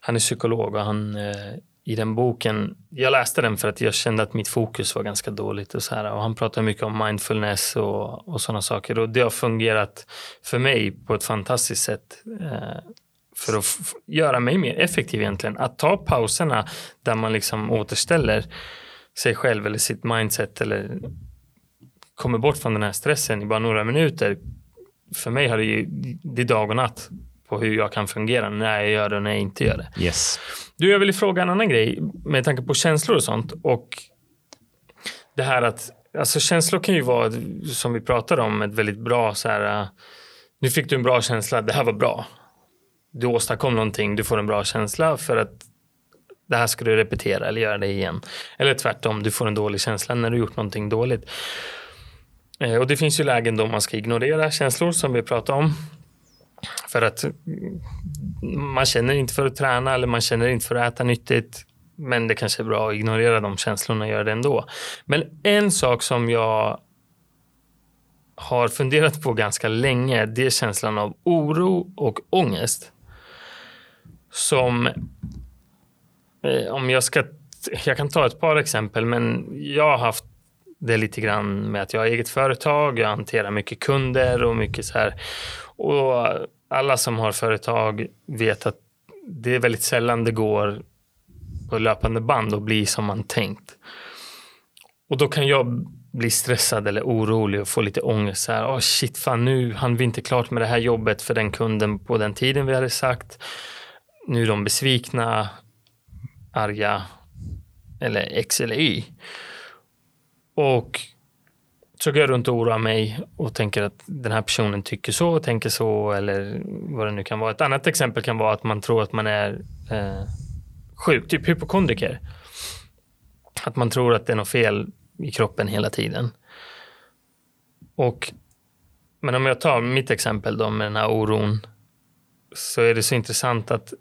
Han är psykolog och han eh, i den boken, jag läste den för att jag kände att mitt fokus var ganska dåligt och så här och han pratar mycket om mindfulness och, och sådana saker och det har fungerat för mig på ett fantastiskt sätt eh, för att göra mig mer effektiv egentligen. Att ta pauserna där man liksom återställer sig själv eller sitt mindset eller kommer bort från den här stressen i bara några minuter. För mig har det ju, det är dag och natt på hur jag kan fungera när jag gör det och när jag inte gör det. Yes. Du, jag vill fråga en annan grej med tanke på känslor och sånt och det här att alltså känslor kan ju vara som vi pratade om ett väldigt bra så här. Nu fick du en bra känsla. Det här var bra. Du åstadkom någonting. Du får en bra känsla för att det här ska du repetera eller göra det igen. Eller tvärtom, du får en dålig känsla när du gjort någonting dåligt. Eh, och det finns ju lägen då man ska ignorera känslor som vi pratade om. För att man känner inte för att träna eller man känner inte för att äta nyttigt. Men det kanske är bra att ignorera de känslorna och göra det ändå. Men en sak som jag har funderat på ganska länge, det är känslan av oro och ångest. Som, eh, om jag ska, jag kan ta ett par exempel, men jag har haft det lite grann med att jag har eget företag, jag hanterar mycket kunder och mycket så här. Och alla som har företag vet att det är väldigt sällan det går på löpande band och blir som man tänkt. Och då kan jag bli stressad eller orolig och få lite ångest. Så här, oh shit, fan nu hann vi inte klart med det här jobbet för den kunden på den tiden vi hade sagt. Nu är de besvikna, arga eller X eller Y. Och så går jag runt och oroar mig och tänker att den här personen tycker så, och tänker så eller vad det nu kan vara. Ett annat exempel kan vara att man tror att man är eh, sjuk, typ hypokondriker. Att man tror att det är något fel i kroppen hela tiden. Och, men om jag tar mitt exempel då med den här oron så är det så intressant att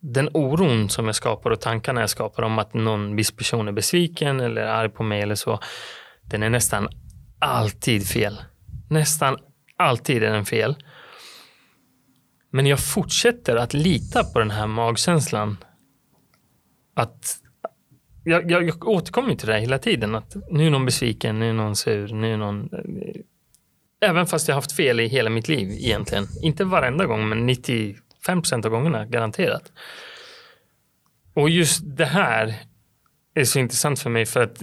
den oron som jag skapar och tankarna jag skapar om att någon viss person är besviken eller arg på mig eller så den är nästan alltid fel. Nästan alltid är den fel. Men jag fortsätter att lita på den här magkänslan. Att jag, jag, jag återkommer till det hela tiden. Att nu är någon besviken, nu är någon sur, nu är någon... Eh, även fast jag haft fel i hela mitt liv egentligen. Inte varenda gång, men 95 procent av gångerna garanterat. Och just det här är så intressant för mig för att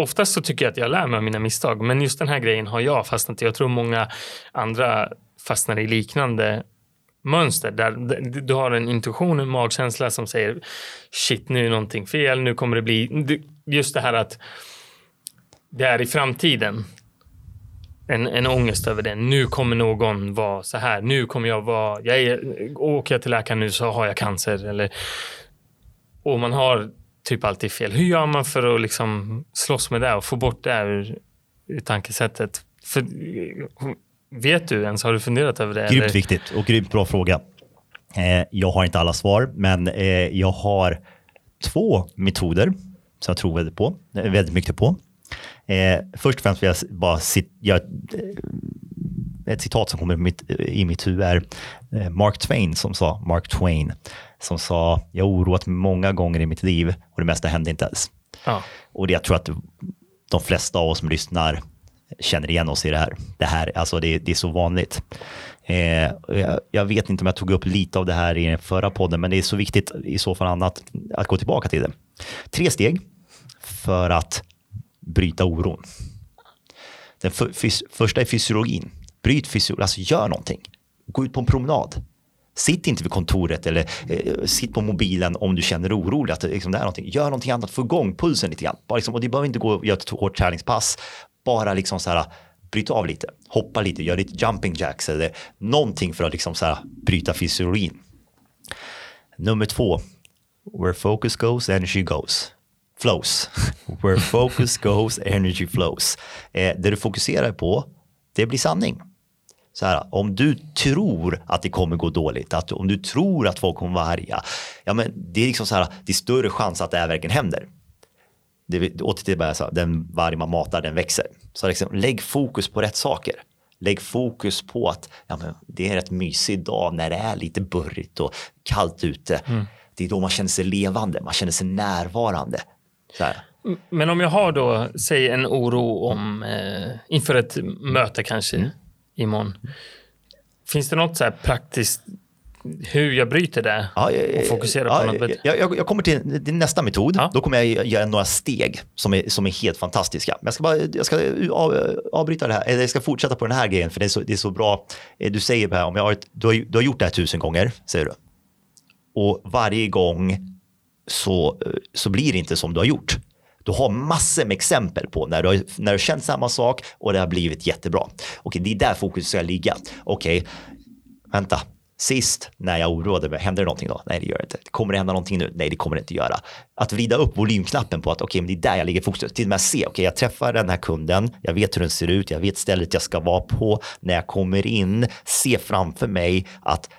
oftast så tycker jag att jag lär mig av mina misstag, men just den här grejen har jag fastnat i. Jag tror många andra fastnar i liknande mönster där du har en intuition, en magkänsla som säger shit, nu är någonting fel, nu kommer det bli just det här att det är i framtiden en, en ångest över det. Nu kommer någon vara så här. Nu kommer jag vara, jag är, åker jag till läkaren nu så har jag cancer. Eller, och man har typ alltid fel. Hur gör man för att liksom slåss med det och få bort det ur, ur tankesättet? För, vet du ens, har du funderat över det? Grymt eller? viktigt och grymt bra fråga. Eh, jag har inte alla svar, men eh, jag har två metoder som jag tror väldigt, på, eh, väldigt mycket på. Eh, först och främst vill jag bara göra eh, ett citat som kommer i mitt, i mitt huvud är eh, Mark Twain som sa, Mark Twain, som sa jag har oroat mig många gånger i mitt liv och det mesta hände inte ens. Ja. Och det, jag tror att de flesta av oss som lyssnar känner igen oss i det här. Det här alltså det, det är så vanligt. Eh, jag, jag, vet inte om jag tog upp lite av det här i den förra podden, men det är så viktigt i så fall annat att gå tillbaka till det. Tre steg för att bryta oron. Den för, fys, första är fysiologin. Bryt fysiologin, alltså gör någonting. Gå ut på en promenad. Sitt inte vid kontoret eller eh, sitt på mobilen om du känner dig orolig. Att eh, liksom, det är någonting. Gör någonting annat, få igång pulsen lite grann. Bara liksom, och det behöver inte gå och göra ett hårt träningspass. Bara liksom så här, bryt av lite, hoppa lite, gör lite jumping jacks eller någonting för att liksom så här, bryta fysiologin. Nummer två, Where focus goes, energy goes. Flows. Where focus goes, energy flows. Eh, det du fokuserar på, det blir sanning. Så här, om du tror att det kommer gå dåligt, att om du tror att folk kommer vara arga, ja, men det är liksom så här, det är större chans att det här verkligen händer. Det åter till bara så här, den varg man matar, den växer. Så liksom, lägg fokus på rätt saker. Lägg fokus på att ja, men det är en rätt mysig dag när det är lite burrigt och kallt ute. Mm. Det är då man känner sig levande, man känner sig närvarande. Men om jag har då, säg en oro om, eh, inför ett möte kanske mm. Imorgon. Finns det något så här praktiskt hur jag bryter det ja, och fokuserar ja, på något jag, jag, jag, kommer till, till nästa metod. Ja. Då kommer jag göra några steg som är, som är helt fantastiska. Men jag ska, bara, jag ska av, avbryta det här, eller jag ska fortsätta på den här grejen för det är så, det är så bra. Eh, du säger här, om jag har ett, du, har, du har gjort det här tusen gånger, säger du. Och varje gång så, eh, så blir det inte som du har gjort. Du har massor med exempel på när du har, när du har känt samma sak och det har blivit jättebra. Okej, det är där fokus ska ligga. Okej, vänta, Sist när jag oroade mig, händer det någonting då? Nej, det gör det inte. Kommer det hända någonting nu? Nej, det kommer det inte göra. Att vrida upp volymknappen på att okej, okay, det är där jag ligger fokus. Till och med se, okej, okay, jag träffar den här kunden, jag vet hur den ser ut, jag vet stället jag ska vara på. När jag kommer in, se framför mig att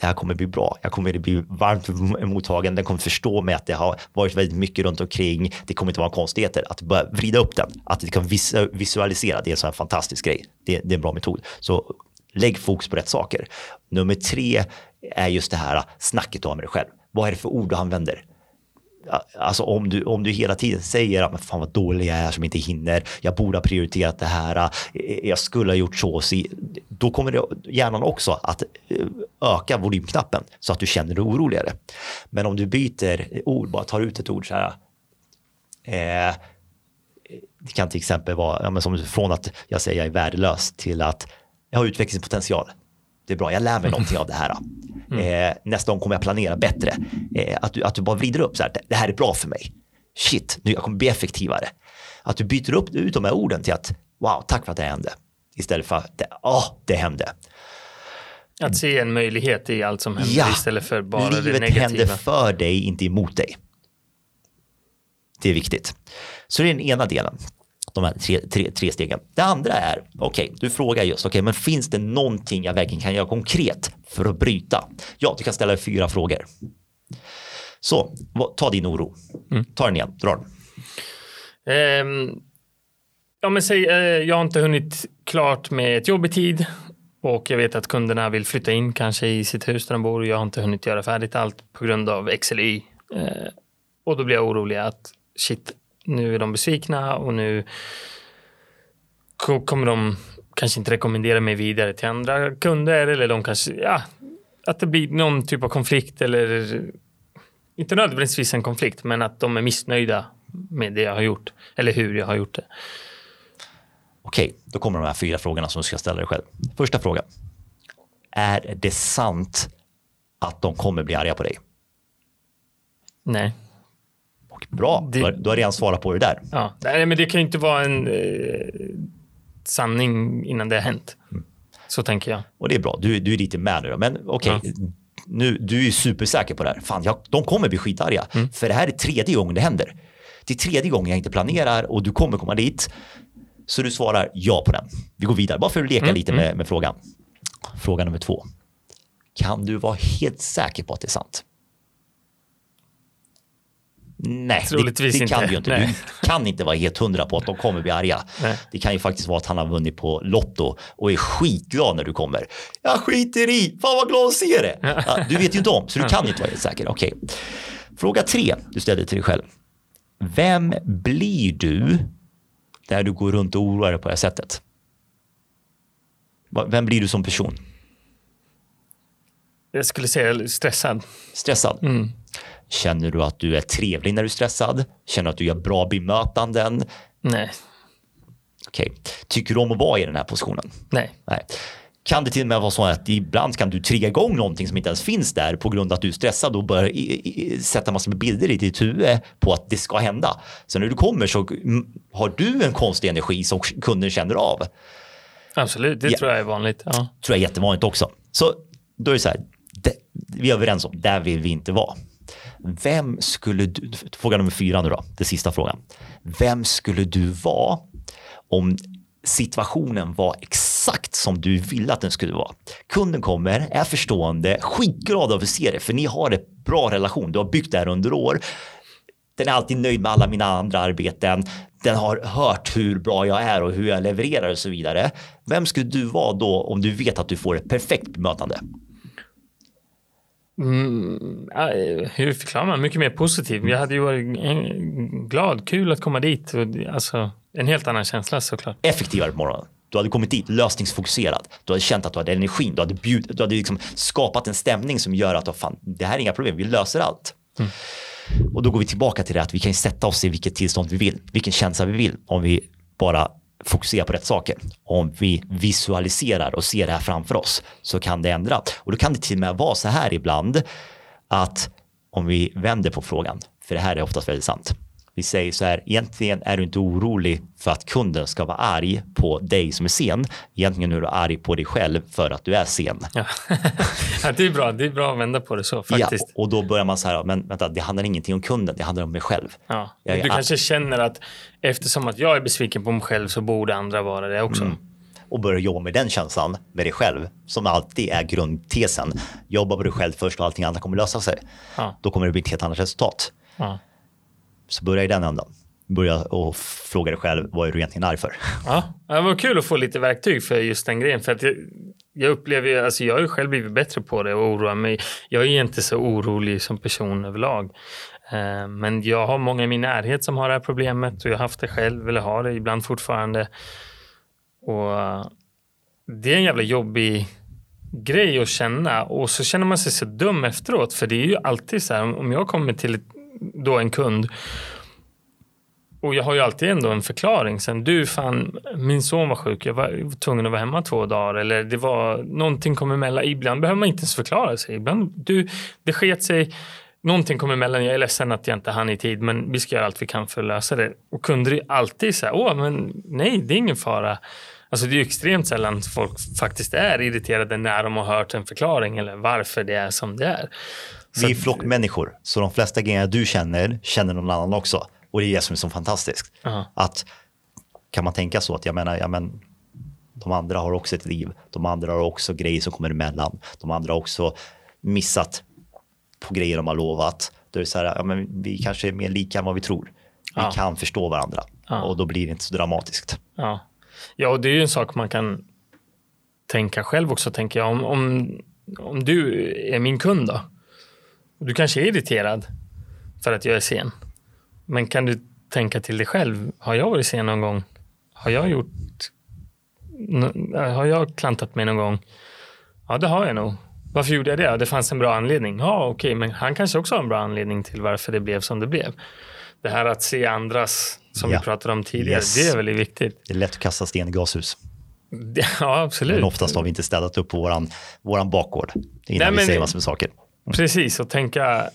det här kommer bli bra. Jag kommer bli varmt mottagen. Den kommer förstå mig att det har varit väldigt mycket runt omkring. Det kommer inte vara konstigheter. Att börja vrida upp den, att det kan visualisera, det är en sån här fantastisk grej. Det, det är en bra metod. Så lägg fokus på rätt saker. Nummer tre är just det här snacket du har med dig själv. Vad är det för ord du använder? Alltså om du, om du hela tiden säger att fan vad dålig jag är som inte hinner, jag borde ha prioriterat det här, eh, jag skulle ha gjort så, då kommer det hjärnan också att eh, öka volymknappen så att du känner dig oroligare. Men om du byter ord, bara tar ut ett ord så här, eh, det kan till exempel vara, ja, men som från att jag säger jag är värdelös till att jag har utvecklingspotential. Det är bra, jag lär mig någonting av det här. Mm. Eh, nästa gång kommer jag planera bättre. Eh, att, du, att du bara vrider upp så här, det här är bra för mig. Shit, nu jag kommer bli effektivare. Att du byter upp ut de här orden till att wow, tack för att det hände. Istället för att ja, oh, det hände. Att se en möjlighet i allt som händer ja, istället för bara det negativa. Livet händer för dig, inte emot dig. Det är viktigt. Så det är den ena delen de här tre, tre, tre stegen. Det andra är, okej, okay, du frågar just, okej, okay, men finns det någonting jag verkligen kan göra konkret för att bryta? Ja, du kan ställa fyra frågor. Så, ta din oro. Mm. Ta den igen, dra den. Um, ja, men säg, uh, jag har inte hunnit klart med ett jobb i tid och jag vet att kunderna vill flytta in kanske i sitt hus där de bor. Jag har inte hunnit göra färdigt allt på grund av X eller Y. Uh, och då blir jag orolig att shit, nu är de besvikna och nu kommer de kanske inte rekommendera mig vidare till andra kunder eller de kanske, ja, att det blir någon typ av konflikt eller inte nödvändigtvis en konflikt, men att de är missnöjda med det jag har gjort eller hur jag har gjort det. Okej, då kommer de här fyra frågorna som du ska ställa dig själv. Första frågan. Är det sant att de kommer bli arga på dig? Nej. Bra, det, du, har, du har redan svarat på det där. Ja, nej, men det kan ju inte vara en eh, sanning innan det har hänt. Mm. Så tänker jag. Och det är bra, du, du är lite med nu. Men okej, okay, ja. nu, du är supersäker på det här. Fan, jag, de kommer bli skitarga. Mm. För det här är tredje gången det händer. Det är tredje gången jag inte planerar och du kommer komma dit. Så du svarar ja på den. Vi går vidare, bara för att leka mm. lite med, mm. med frågan. Fråga nummer två. Kan du vara helt säker på att det är sant? Nej, det, det kan du ju inte. Nej. Du kan inte vara helt hundra på att de kommer bli arga. Nej. Det kan ju faktiskt vara att han har vunnit på Lotto och är skitglad när du kommer. Jag skiter i, fan vad glad att se det. Ja, du vet ju inte om, så du kan inte vara helt säker. Okej. Okay. Fråga tre du ställde till dig själv. Vem blir du när du går runt och oroar dig på det här sättet? Vem blir du som person? Jag skulle säga stressad. Stressad? Mm. Känner du att du är trevlig när du är stressad? Känner du att du gör bra bemötanden? Nej. Okej. Okay. Tycker du om att vara i den här positionen? Nej. Nej. Kan det till och med vara så att ibland kan du trigga igång någonting som inte ens finns där på grund av att du är stressad och börjar sätta massor med bilder i ditt huvud på att det ska hända. Så när du kommer så har du en konstig energi som kunden känner av. Absolut, det ja. tror jag är vanligt. Ja. tror jag är jättevanligt också. Så då är det så här, det, vi är överens om, där vill vi inte vara. Vem skulle du, fråga nummer fyra nu då, den sista frågan. Vem skulle du vara om situationen var exakt som du ville att den skulle vara. Kunden kommer, är förstående, skitglad över att se det, för ni har en bra relation. Du har byggt det här under år. Den är alltid nöjd med alla mina andra arbeten. Den har hört hur bra jag är och hur jag levererar och så vidare. Vem skulle du vara då om du vet att du får ett perfekt bemötande? Mm, hur förklarar man? Mycket mer positiv. Jag hade ju varit glad, kul att komma dit. Alltså, en helt annan känsla såklart. Effektivare på morgonen. Du hade kommit dit lösningsfokuserad. Du hade känt att du hade energin. Du hade, bjud, du hade liksom skapat en stämning som gör att fan, det här är inga problem. Vi löser allt. Mm. Och då går vi tillbaka till det att vi kan sätta oss i vilket tillstånd vi vill, vilken känsla vi vill om vi bara fokusera på rätt saker. Om vi visualiserar och ser det här framför oss så kan det ändra. Och då kan det till och med vara så här ibland att om vi vänder på frågan, för det här är oftast väldigt sant, vi säger så här, egentligen är du inte orolig för att kunden ska vara arg på dig som är sen. Egentligen är du arg på dig själv för att du är sen. Ja. det är bra, det är bra att vända på det så faktiskt. Ja, och då börjar man så här, men vänta, det handlar ingenting om kunden, det handlar om mig själv. Ja. du kanske känner att eftersom att jag är besviken på mig själv så borde andra vara det också. Mm och börja jobba med den känslan med dig själv som alltid är grundtesen. Jobba på dig själv först och allting annat kommer lösa sig. Ja. Då kommer det bli ett helt annat resultat. Ja. Så börja i den ändan. Börja och fråga dig själv, vad är du egentligen arg för? Ja, det var kul att få lite verktyg för just den grejen. För att jag, jag upplever, alltså jag har ju själv blivit bättre på det och oroar mig. Jag är inte så orolig som person överlag. Eh, men jag har många i min närhet som har det här problemet och jag har haft det själv eller har det ibland fortfarande. Och det är en jävla jobbig grej att känna och så känner man sig så dum efteråt för det är ju alltid så här om jag kommer till ett då en kund. Och jag har ju alltid ändå en förklaring. Sen du, fan, min son var sjuk. Jag var tvungen att vara hemma två dagar. Eller det var någonting kom emellan. Ibland behöver man inte ens förklara sig. Ibland, du, det sket sig. Någonting kom emellan. Jag är ledsen att jag inte hann i tid, men vi ska göra allt vi kan för att lösa det. Och kunder är alltid så här, åh, men nej, det är ingen fara. Alltså det är extremt sällan folk faktiskt är irriterade när de har hört en förklaring eller varför det är som det är. Vi är flockmänniskor, så de flesta grejerna du känner, känner någon annan också. Och det är det som är så fantastiskt. Uh -huh. Att kan man tänka så att jag menar, ja, men, de andra har också ett liv. De andra har också grejer som kommer emellan. De andra har också missat på grejer de har lovat. Då är det så här, ja, men vi kanske är mer lika än vad vi tror. Vi ja. kan förstå varandra ja. och då blir det inte så dramatiskt. Ja. ja, och det är ju en sak man kan tänka själv också, tänker jag. Om, om, om du är min kund då, du kanske är irriterad för att jag är sen. Men kan du tänka till dig själv, har jag varit sen någon gång? Har jag gjort... Har jag klantat mig någon gång? Ja, det har jag nog. Varför gjorde jag det? Det fanns en bra anledning. Ja, okej, okay, men han kanske också har en bra anledning till varför det blev som det blev. Det här att se andras, som ja. vi pratade om tidigare, yes. det är väldigt viktigt. Det är lätt att kasta sten i glashus. Ja, absolut. Men oftast har vi inte städat upp på våran, våran bakgård innan Nej, vi säger massor med saker. Mm. Precis, och tänka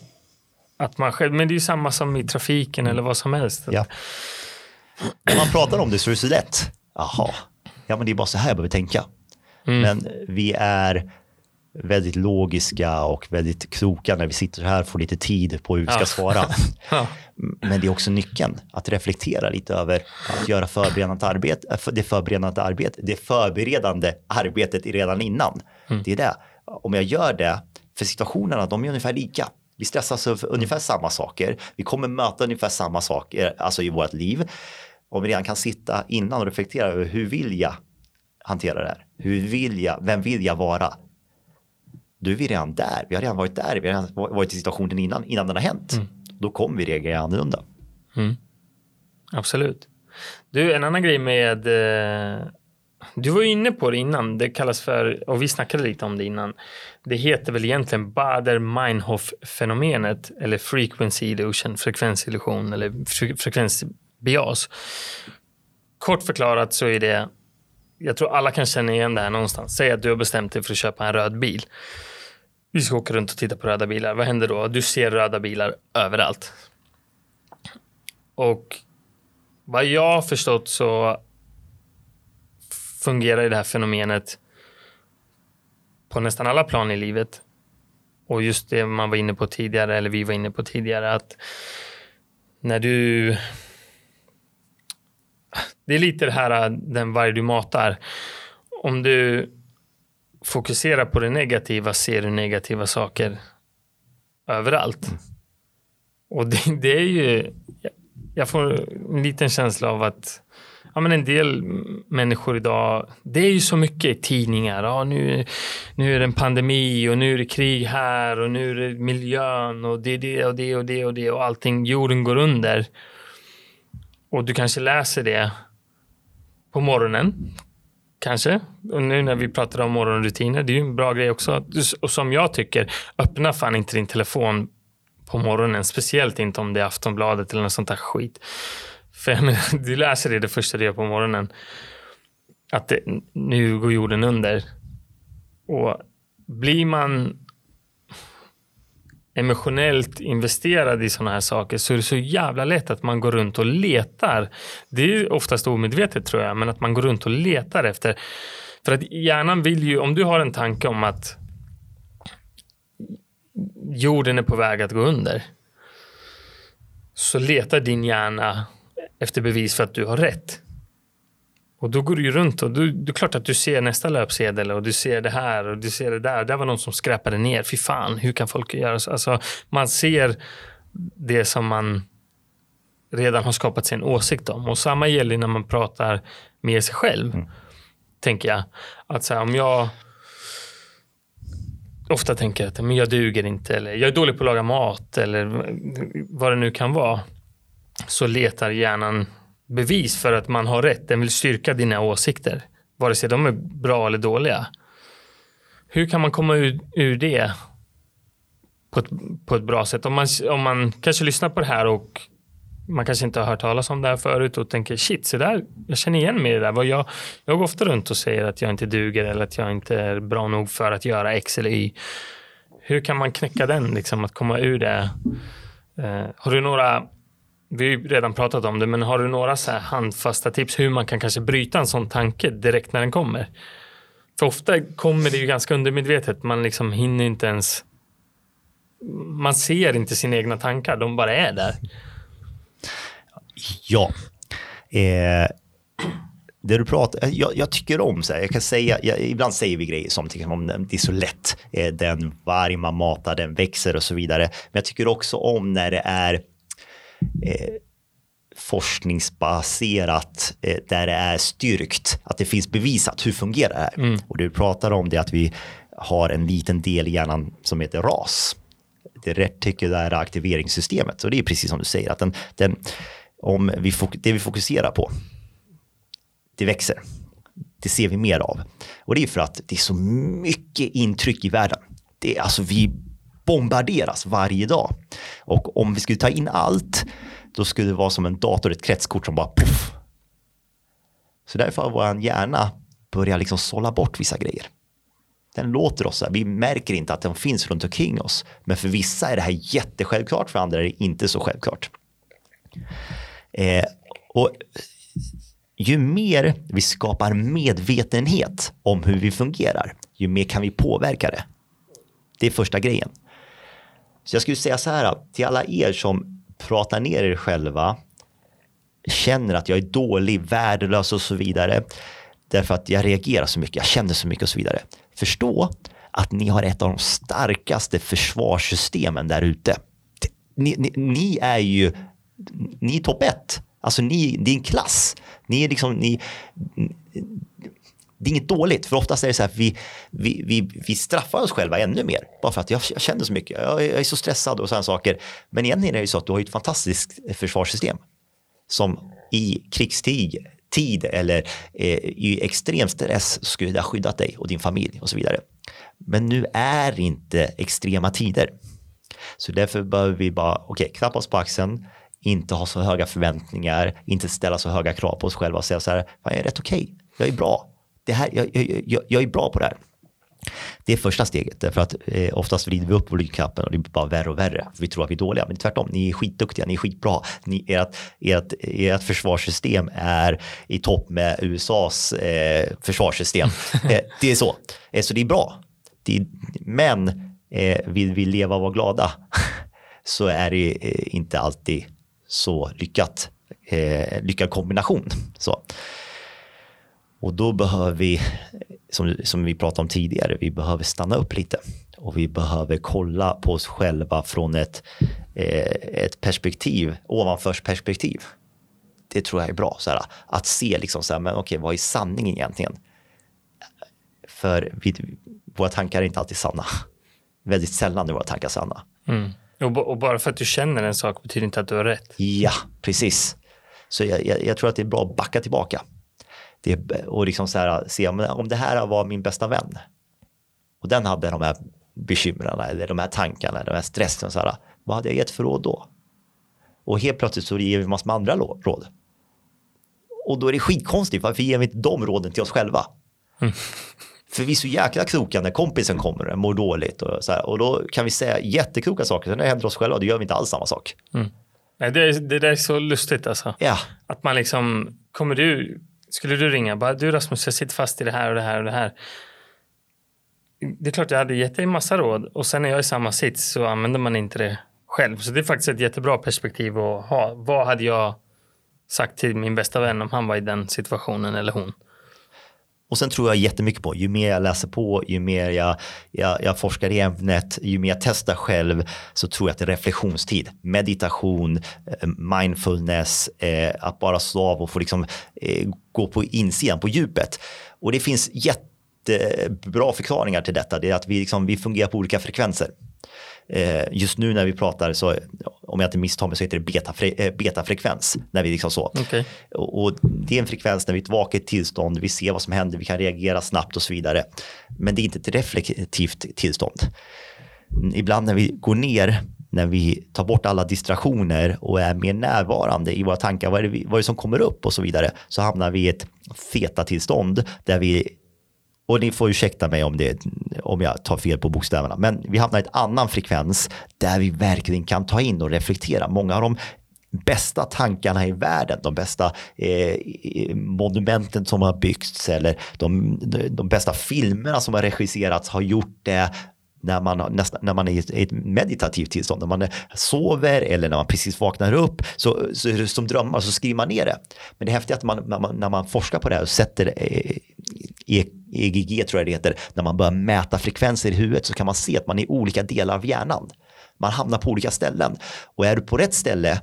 att man själv, men det är ju samma som i trafiken eller vad som helst. Ja. När man pratar om det så är det så lätt. Jaha, ja men det är bara så här jag behöver tänka. Mm. Men vi är väldigt logiska och väldigt kloka när vi sitter här och får lite tid på hur vi ska ja. svara. ja. Men det är också nyckeln, att reflektera lite över att göra förberedande arbete, det förberedande arbetet, det förberedande arbetet redan innan. Mm. Det är det. Om jag gör det för situationerna, de är ungefär lika. Vi stressas över ungefär samma saker. Vi kommer möta ungefär samma saker alltså i vårt liv. Om vi redan kan sitta innan och reflektera över hur vill jag hantera det här? Hur vill jag, vem vill jag vara? Då är vi redan där. Vi har redan varit där. Vi har redan varit i situationen innan, innan den har hänt. Mm. Då kommer vi reagera annorlunda. Mm. Absolut. Du, en annan grej med eh du var inne på det innan, det kallas för, och vi snackade lite om det innan, det heter väl egentligen Bader-Meinhof-fenomenet eller frequency illusion, frekvensillusion eller frekvensbias. Kort förklarat så är det, jag tror alla kan känna igen det här någonstans. Säg att du har bestämt dig för att köpa en röd bil. Vi ska åka runt och titta på röda bilar. Vad händer då? Du ser röda bilar överallt. Och vad jag har förstått så fungerar i det här fenomenet på nästan alla plan i livet. Och just det man var inne på tidigare, eller vi var inne på tidigare, att när du... Det är lite det här, den varg du matar. Om du fokuserar på det negativa ser du negativa saker överallt. Mm. Och det, det, är ju... Jag får en liten känsla av att ja, men en del människor idag, det är ju så mycket i tidningar. Ja, nu, nu är det en pandemi och nu är det krig här och nu är det miljön och det är det och det och det och det och allting, jorden går under. Och du kanske läser det på morgonen, kanske. Och nu när vi pratar om morgonrutiner, det är ju en bra grej också. Och som jag tycker, öppna fan inte din telefon på morgonen, speciellt inte om det är Aftonbladet eller något sånt där skit. För jag menar, du läser det det första du gör på morgonen. Att det, nu går jorden under. Och blir man emotionellt investerad i sådana här saker så är det så jävla lätt att man går runt och letar. Det är oftast omedvetet tror jag, men att man går runt och letar efter. För att hjärnan vill ju, om du har en tanke om att jorden är på väg att gå under så letar din hjärna efter bevis för att du har rätt. Och då går du ju runt och du, det är klart att du ser nästa löpsedel och du ser det här och du ser det där. Där var någon som skräpade ner. Fy fan, hur kan folk göra så? Alltså, man ser det som man redan har skapat sig en åsikt om. Och samma gäller när man pratar med sig själv. Mm. Tänker jag. Att så här, om jag ofta tänker att men jag duger inte eller jag är dålig på att laga mat eller vad det nu kan vara så letar hjärnan bevis för att man har rätt. Den vill styrka dina åsikter, vare sig de är bra eller dåliga. Hur kan man komma ur, ur det på ett, på ett bra sätt? Om man, om man kanske lyssnar på det här och man kanske inte har hört talas om det här förut och tänker shit, så där, jag känner igen mig i det där. Jag, jag går ofta runt och säger att jag inte duger eller att jag inte är bra nog för att göra X eller Y. Hur kan man knäcka den, liksom, att komma ur det? Eh, har du några vi har ju redan pratat om det, men har du några så handfasta tips hur man kan kanske bryta en sån tanke direkt när den kommer? För ofta kommer det ju ganska undermedvetet. Man liksom hinner inte ens... Man ser inte sina egna tankar, de bara är där. Ja. Eh, det du pratar, eh, jag, jag, tycker om så här, jag kan säga, jag, ibland säger vi grejer som till om det är så lätt, eh, den varg man matar, den växer och så vidare. Men jag tycker också om när det är forskningsbaserat eh, där det är styrkt att det finns bevisat hur fungerar det här. Mm. Och du pratar om det att vi har en liten del i hjärnan som heter RAS. Det retikulära aktiveringssystemet. Och det är precis som du säger att den, den om vi det vi fokuserar på det växer. Det ser vi mer av. Och det är för att det är så mycket intryck i världen. Det är alltså vi bombarderas varje dag. Och om vi skulle ta in allt, då skulle det vara som en dator, ett kretskort som bara puff. Så därför har vår hjärna börjat liksom sålla bort vissa grejer. Den låter oss, vi märker inte att den finns runt omkring oss. Men för vissa är det här jättesjälvklart, för andra är det inte så självklart. Eh, och ju mer vi skapar medvetenhet om hur vi fungerar, ju mer kan vi påverka det. Det är första grejen. Så jag skulle säga så här till alla er som pratar ner er själva, känner att jag är dålig, värdelös och så vidare. Därför att jag reagerar så mycket, jag känner så mycket och så vidare. Förstå att ni har ett av de starkaste försvarssystemen där ute. Ni, ni, ni, är ju, ni är topp ett. Alltså ni, det är en klass. Ni är liksom, ni, det är inget dåligt, för oftast är det så här att vi, vi, vi, vi straffar oss själva ännu mer. Bara för att jag, jag känner så mycket, jag, jag är så stressad och sådana saker. Men egentligen är det så att du har ett fantastiskt försvarssystem som i krigstid tid eller eh, i extrem stress skulle det ha skyddat dig och din familj och så vidare. Men nu är inte extrema tider. Så därför behöver vi bara, okej, okay, knappa oss på axeln, inte ha så höga förväntningar, inte ställa så höga krav på oss själva och säga så här, jag är rätt okej, okay. jag är bra, det här, jag, jag, jag är bra på det här. Det är första steget, därför att eh, oftast vrider vi upp volymknappen och det blir bara värre och värre. Vi tror att vi är dåliga, men tvärtom, ni är skitduktiga, ni är skitbra. Ni, ert, ert, ert försvarssystem är i topp med USAs eh, försvarssystem. eh, det är så, eh, så det är bra. Det är, men eh, vill vi leva och vara glada så är det eh, inte alltid så lyckat, eh, lyckad kombination. Så. Och då behöver vi, som, som vi pratade om tidigare, vi behöver stanna upp lite och vi behöver kolla på oss själva från ett, eh, ett perspektiv, ovanförs perspektiv. Det tror jag är bra, så här, att se liksom så här, men okej, vad är sanningen egentligen? För vi, våra tankar är inte alltid sanna. Väldigt sällan är våra tankar sanna. Mm. Och, och, bara för att du känner en sak betyder inte att du har rätt. Ja, precis. Så jag, jag, jag tror att det är bra att backa tillbaka. Det, och liksom så här, se om, om det här var min bästa vän och den hade de här bekymren eller de här tankarna, de här stressen, så här, vad hade jag gett för råd då? Och helt plötsligt så ger vi massor med andra råd. Och då är det skitkonstigt, varför ger vi inte de råden till oss själva? Mm. För vi är så jäkla kloka när kompisen kommer och mår dåligt och, så här, och då kan vi säga jättekloka saker, sen när det händer oss själva, då gör vi inte alls samma sak. Mm. Nej, det, det där är så lustigt alltså. Ja. Att man liksom, kommer du, skulle du ringa, bara du Rasmus, jag sitter fast i det här och det här och det här. Det är klart jag hade gett dig massa råd och sen när jag är i samma sits så använder man inte det själv. Så det är faktiskt ett jättebra perspektiv att ha. Vad hade jag sagt till min bästa vän om han var i den situationen eller hon? Och sen tror jag jättemycket på, ju mer jag läser på, ju mer jag, jag, jag forskar i ämnet, ju mer jag testar själv så tror jag att det är reflektionstid, meditation, eh, mindfulness, eh, att bara slå av och få liksom, eh, gå på insidan, på djupet. Och det finns jättebra förklaringar till detta, det är att vi, liksom, vi fungerar på olika frekvenser. Eh, just nu när vi pratar så, om jag inte misstar mig så heter det betafre, eh, betafrekvens. När vi liksom så. Okay. Och, det är en frekvens när vi är ett vaket tillstånd, vi ser vad som händer, vi kan reagera snabbt och så vidare. Men det är inte ett reflektivt tillstånd. Ibland när vi går ner, när vi tar bort alla distraktioner och är mer närvarande i våra tankar, vad är, det, vad är det som kommer upp och så vidare, så hamnar vi i ett feta tillstånd där vi och ni får ursäkta mig om, det, om jag tar fel på bokstäverna, men vi hamnar i ett annan frekvens där vi verkligen kan ta in och reflektera. Många av de bästa tankarna i världen, de bästa eh, monumenten som har byggts eller de, de bästa filmerna som har regisserats har gjort det när man, nästa, när man är i ett meditativt tillstånd, när man sover eller när man precis vaknar upp, så, så är det som drömmar så skriver man ner det. Men det häftiga är att man, när, man, när man forskar på det här och sätter eh, EGG tror jag det heter, när man börjar mäta frekvenser i huvudet så kan man se att man är i olika delar av hjärnan. Man hamnar på olika ställen och är du på rätt ställe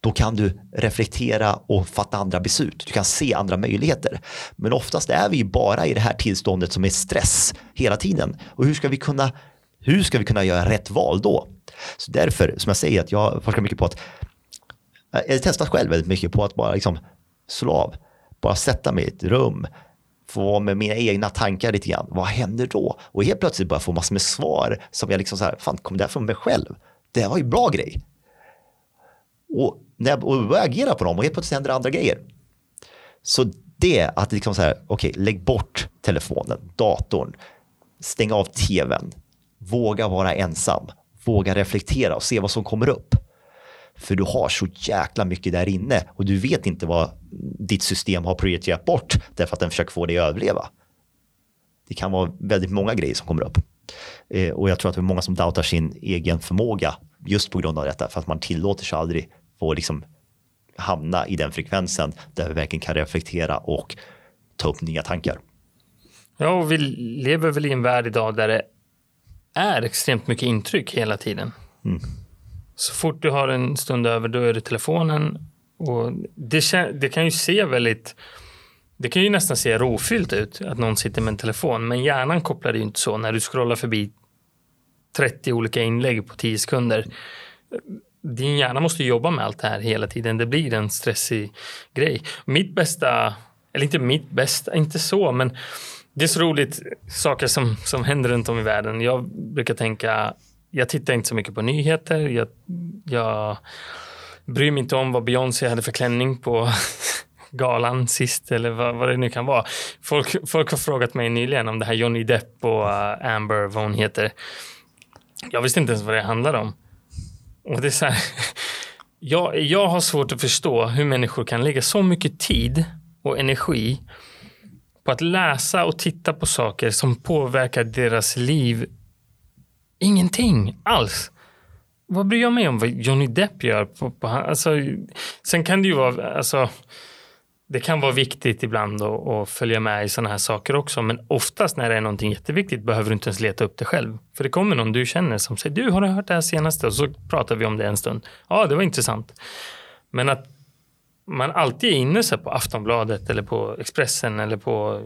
då kan du reflektera och fatta andra beslut. Du kan se andra möjligheter. Men oftast är vi bara i det här tillståndet som är stress hela tiden. Och hur ska vi kunna, hur ska vi kunna göra rätt val då? Så därför, som jag säger, att jag forskar mycket på att jag har testat själv väldigt mycket på att bara liksom slå av, bara sätta mig i ett rum, få vara med mina egna tankar lite grann. Vad händer då? Och helt plötsligt bara få massor med svar som jag liksom så här, fan kom det här från mig själv? Det var ju bra grej. Och när jag börjar agera på dem och helt plötsligt händer andra grejer. Så det att liksom så här, okej, okay, lägg bort telefonen, datorn, stäng av tvn, våga vara ensam, våga reflektera och se vad som kommer upp. För du har så jäkla mycket där inne och du vet inte vad ditt system har prioriterat bort därför att den försöker få dig att överleva. Det kan vara väldigt många grejer som kommer upp. Eh, och jag tror att det är många som doubtar sin egen förmåga just på grund av detta för att man tillåter sig aldrig få liksom hamna i den frekvensen där vi verkligen kan reflektera och ta upp nya tankar. Ja, och vi lever väl i en värld idag där det är extremt mycket intryck hela tiden. Mm. Så fort du har en stund över, då är det telefonen. Och det, det kan ju se väldigt... Det kan ju nästan se rofyllt ut att någon sitter med en telefon, men hjärnan kopplar det ju inte så när du scrollar förbi 30 olika inlägg på 10 sekunder. Din hjärna måste jobba med allt det här hela tiden. Det blir en stressig grej. Mitt bästa, eller inte mitt bästa, inte så, men det är så roligt saker som, som händer runt om i världen. Jag brukar tänka jag tittar inte så mycket på nyheter. Jag, jag bryr mig inte om vad Beyoncé hade för klänning på galan sist eller vad, vad det nu kan vara. Folk, folk har frågat mig nyligen om det här Johnny Depp och uh, Amber, vad hon heter. Jag visste inte ens vad det handlade om. Och det är så här, jag, jag har svårt att förstå hur människor kan lägga så mycket tid och energi på att läsa och titta på saker som påverkar deras liv Ingenting alls. Vad bryr jag mig om vad Johnny Depp gör? På, på, alltså, sen kan det ju vara, alltså, det kan vara viktigt ibland att, följa med i sådana här saker också. Men oftast när det är någonting jätteviktigt behöver du inte ens leta upp det själv. För det kommer någon du känner som säger, du har du hört det här senaste? Och så pratar vi om det en stund. Ja, det var intressant. Men att man alltid är inne på Aftonbladet eller på Expressen eller på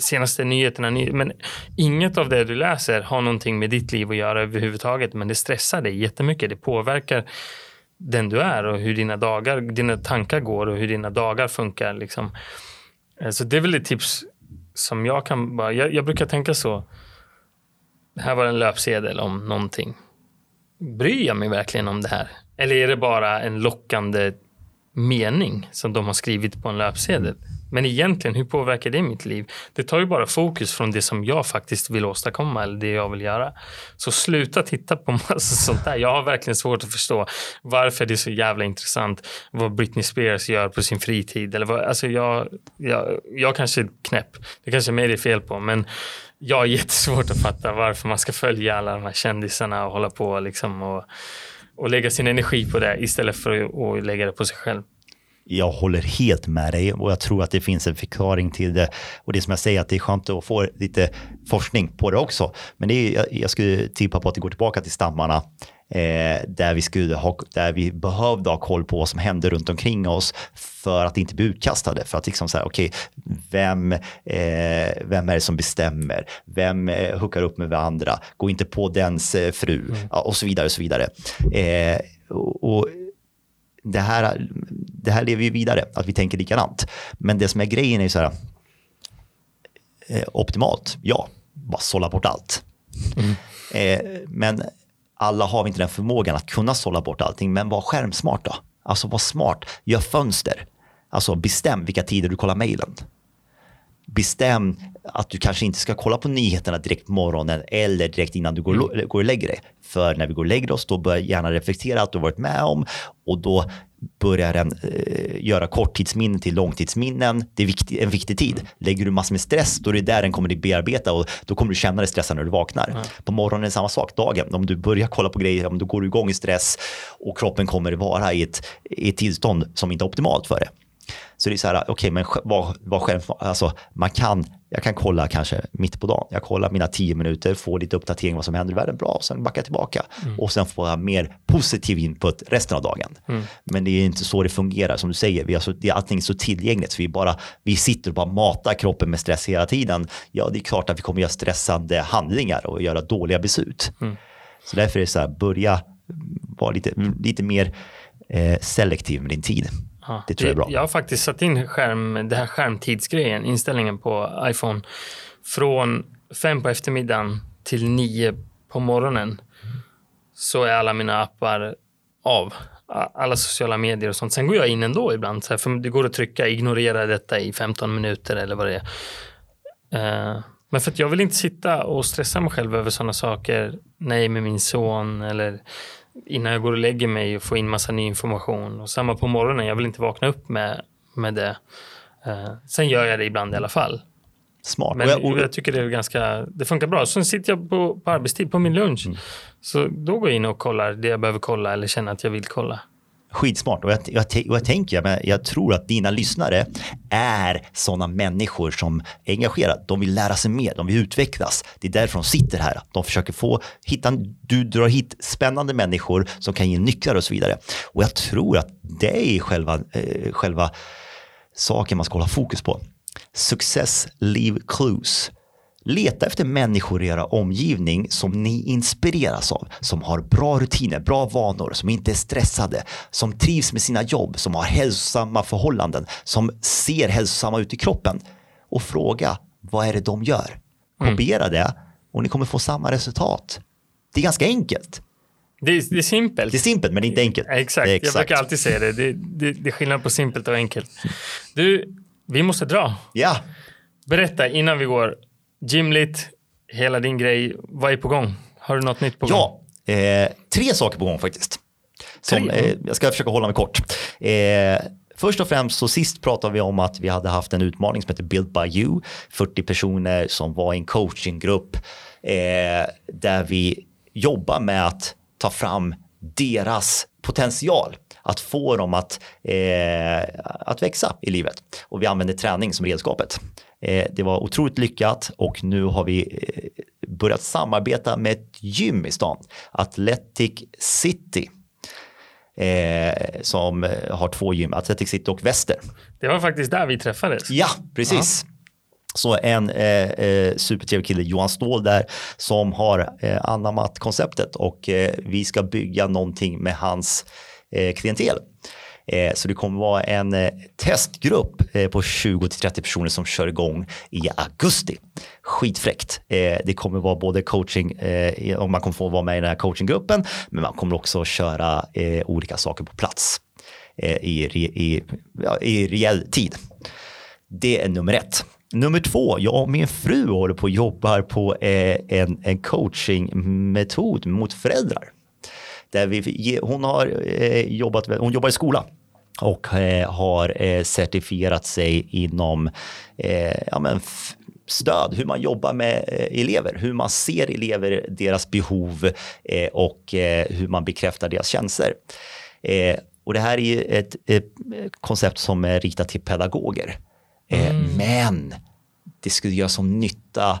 senaste nyheterna. Men inget av det du läser har någonting med ditt liv att göra överhuvudtaget. Men det stressar dig jättemycket. Det påverkar den du är och hur dina dagar, dina tankar går och hur dina dagar funkar. Liksom. Eh, så det är väl ett tips som jag kan bara, jag, jag brukar tänka så. Här var en löpsedel om någonting. Bryr jag mig verkligen om det här? Eller är det bara en lockande mening som de har skrivit på en löpsedel? Men egentligen, hur påverkar det mitt liv? Det tar ju bara fokus från det som jag faktiskt vill åstadkomma eller det jag vill göra. Så sluta titta på massa sånt där. Jag har verkligen svårt att förstå varför det är så jävla intressant vad Britney Spears gör på sin fritid. Eller vad, alltså jag, jag, jag kanske är knäpp. Det kanske är mig det är fel på. Men jag har jättesvårt att fatta varför man ska följa alla de här kändisarna och hålla på liksom och, och lägga sin energi på det istället för att, att lägga det på sig själv. Jag håller helt med dig och jag tror att det finns en förklaring till det. Och det som jag säger att det är skönt att få lite forskning på det också. Men det är, jag, skulle tippa på att det går tillbaka till stammarna eh, där, vi skulle ha, där vi behövde ha koll på vad som hände runt omkring oss för att inte bli utkastade. För att liksom säga, okej, okay, vem, eh, vem är det som bestämmer? Vem eh, hookar upp med varandra? Gå inte på dens eh, fru mm. ja, och så vidare och så vidare. Eh, och, och det här, det här lever ju vidare, att vi tänker likadant. Men det som är grejen är ju så här, eh, optimalt, ja, bara sålla bort allt. Mm. Eh, men alla har inte den förmågan att kunna sålla bort allting, men var skärmsmart då. Alltså var smart, gör fönster. Alltså bestäm vilka tider du kollar mejlen. Bestäm att du kanske inte ska kolla på nyheterna direkt på morgonen eller direkt innan du går, mm. går och lägger dig. För när vi går och lägger oss, då bör gärna reflektera att du har varit med om och då börjar den eh, göra korttidsminnen till långtidsminnen. Det är viktig, en viktig tid. Lägger du massor med stress, då är det där den kommer att bearbeta och då kommer du känna dig stressad när du vaknar. Mm. På morgonen är det samma sak, dagen. Om du börjar kolla på grejer, om du går igång i stress och kroppen kommer att vara i ett, i ett tillstånd som inte är optimalt för det. Så det är så här, okej, okay, men vad, vad själv, alltså man kan, jag kan kolla kanske mitt på dagen. Jag kollar mina tio minuter, får lite uppdatering vad som händer i världen, bra, sen backa tillbaka mm. och sen får jag mer positiv input resten av dagen. Mm. Men det är inte så det fungerar som du säger. Vi har så, det är allting så tillgängligt så vi bara, vi sitter och bara matar kroppen med stress hela tiden. Ja, det är klart att vi kommer göra stressande handlingar och göra dåliga beslut. Mm. Så därför är det så här, börja vara lite, lite mer eh, selektiv med din tid. Ja, det tror jag är bra. Jag har faktiskt satt in skärm, det här skärmtidsgrejen, inställningen på iPhone från fem på eftermiddagen till nio på morgonen. Så är alla mina appar av. Alla sociala medier och sånt. Sen går jag in ändå ibland. Så här, för det går att trycka ignorera detta i 15 minuter eller vad det är. Uh, men för att jag vill inte sitta och stressa mig själv över sådana saker. Nej med min son eller innan jag går och lägger mig och får in massa ny information. Och samma på morgonen, jag vill inte vakna upp med, med det. Uh, sen gör jag det ibland i alla fall. Smart. Men jag, och... jag, tycker det är ganska, det funkar bra. Sen sitter jag på, på arbetstid, på min lunch. Mm. Så då går jag in och kollar det jag behöver kolla eller känner att jag vill kolla skitsmart och jag, jag, jag tänker, men jag tror att dina lyssnare är sådana människor som är engagerade. De vill lära sig mer, de vill utvecklas. Det är därför de sitter här. De försöker få, hitta, du drar hit spännande människor som kan ge nycklar och så vidare. Och jag tror att det är själva, eh, själva saken man ska hålla fokus på. Success leave clues. Leta efter människor i era omgivning som ni inspireras av, som har bra rutiner, bra vanor, som inte är stressade, som trivs med sina jobb, som har hälsosamma förhållanden, som ser hälsosamma ut i kroppen. Och fråga, vad är det de gör? Mm. Kopiera det och ni kommer få samma resultat. Det är ganska enkelt. Det är, det är simpelt. Det är simpelt men inte enkelt. Exakt, exakt. jag brukar alltid säga det. Det, det. det är skillnad på simpelt och enkelt. Du, vi måste dra. Ja. Berätta innan vi går, Gymlit, hela din grej. Vad är på gång? Har du något nytt på gång? Ja, eh, tre saker på gång faktiskt. Som, eh, jag ska försöka hålla mig kort. Eh, Först och främst så sist pratade vi om att vi hade haft en utmaning som heter Build by You. 40 personer som var i en coachinggrupp eh, där vi jobbar med att ta fram deras potential att få dem att, eh, att växa i livet. Och vi använder träning som redskapet. Eh, det var otroligt lyckat och nu har vi eh, börjat samarbeta med ett gym i stan, Athletic City. Eh, som har två gym, Athletic City och Väster. Det var faktiskt där vi träffades. Ja, precis. Ja. Så en eh, eh, supertrevlig kille, Johan Ståhl där, som har eh, anammat konceptet och eh, vi ska bygga någonting med hans Eh, klientel. Eh, så det kommer vara en eh, testgrupp på 20-30 personer som kör igång i augusti. Skitfräckt. Det kommer vara både coaching, och man kommer få vara med i den här coachinggruppen, men man kommer också köra olika saker på plats i, i, i reell tid. Det är nummer ett. Nummer två, jag och min fru håller på och jobbar på en, en coachingmetod mot föräldrar. Där vi, hon, har jobbat, hon jobbar i skola och eh, har eh, certifierat sig inom eh, ja, men stöd, hur man jobbar med elever, hur man ser elever, deras behov och hur man bekräftar deras känslor. Och det här är ett, ett koncept som är riktat till pedagoger. Mm. Men det skulle göra som nytta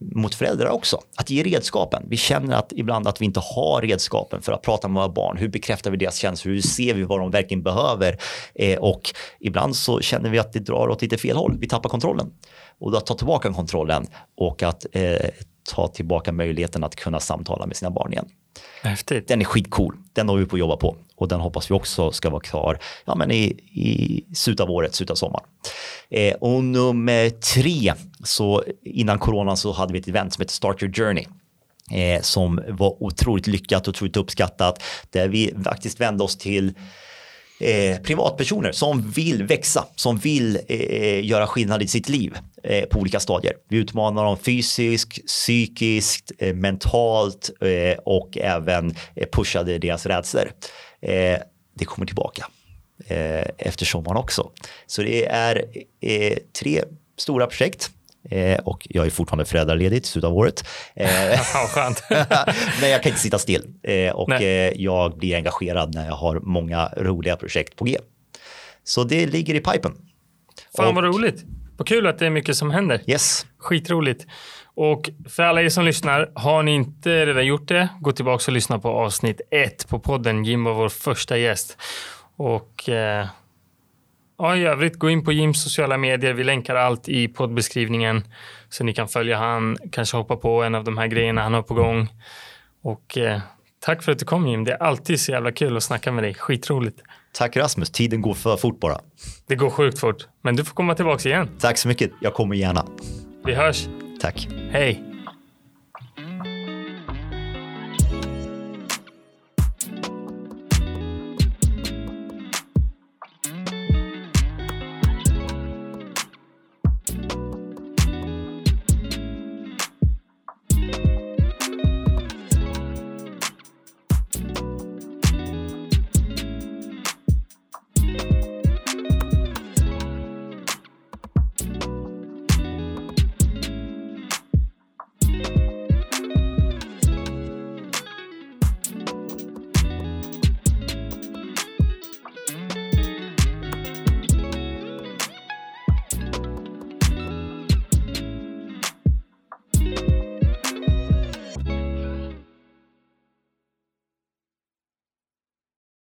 mot föräldrar också. Att ge redskapen. Vi känner att ibland att vi inte har redskapen för att prata med våra barn. Hur bekräftar vi deras känslor? Hur ser vi vad de verkligen behöver? Eh, och ibland så känner vi att det drar åt lite fel håll. Vi tappar kontrollen. Och att ta tillbaka kontrollen och att eh, ta tillbaka möjligheten att kunna samtala med sina barn igen. Häftigt. Den är skitcool. Den har vi på att jobba på och den hoppas vi också ska vara klar ja, men i, i slutet av året, slutet av sommaren. Eh, och nummer tre, så innan coronan så hade vi ett event som heter Start Your Journey. Eh, som var otroligt lyckat och otroligt uppskattat. Där vi faktiskt vände oss till eh, privatpersoner som vill växa, som vill eh, göra skillnad i sitt liv eh, på olika stadier. Vi utmanar dem fysiskt, psykiskt, eh, mentalt eh, och även eh, pushade deras rädslor. Eh, det kommer tillbaka eh, efter sommaren också. Så det är eh, tre stora projekt Eh, och jag är fortfarande föräldraledig i slutet av året. Eh, skönt. men jag kan inte sitta still eh, och eh, jag blir engagerad när jag har många roliga projekt på G. Så det ligger i pipen. Fan och, vad roligt. Vad kul att det är mycket som händer. Yes. Skitroligt. Och för alla er som lyssnar, har ni inte redan gjort det, gå tillbaka och lyssna på avsnitt ett på podden. Jim var vår första gäst. Och Ja, i övrigt, gå in på Jims sociala medier. Vi länkar allt i poddbeskrivningen så ni kan följa han, kanske hoppa på en av de här grejerna han har på gång. Och eh, tack för att du kom Jim. Det är alltid så jävla kul att snacka med dig. Skitroligt. Tack Rasmus. Tiden går för fort bara. Det går sjukt fort. Men du får komma tillbaka igen. Tack så mycket. Jag kommer gärna. Vi hörs. Tack. Hej.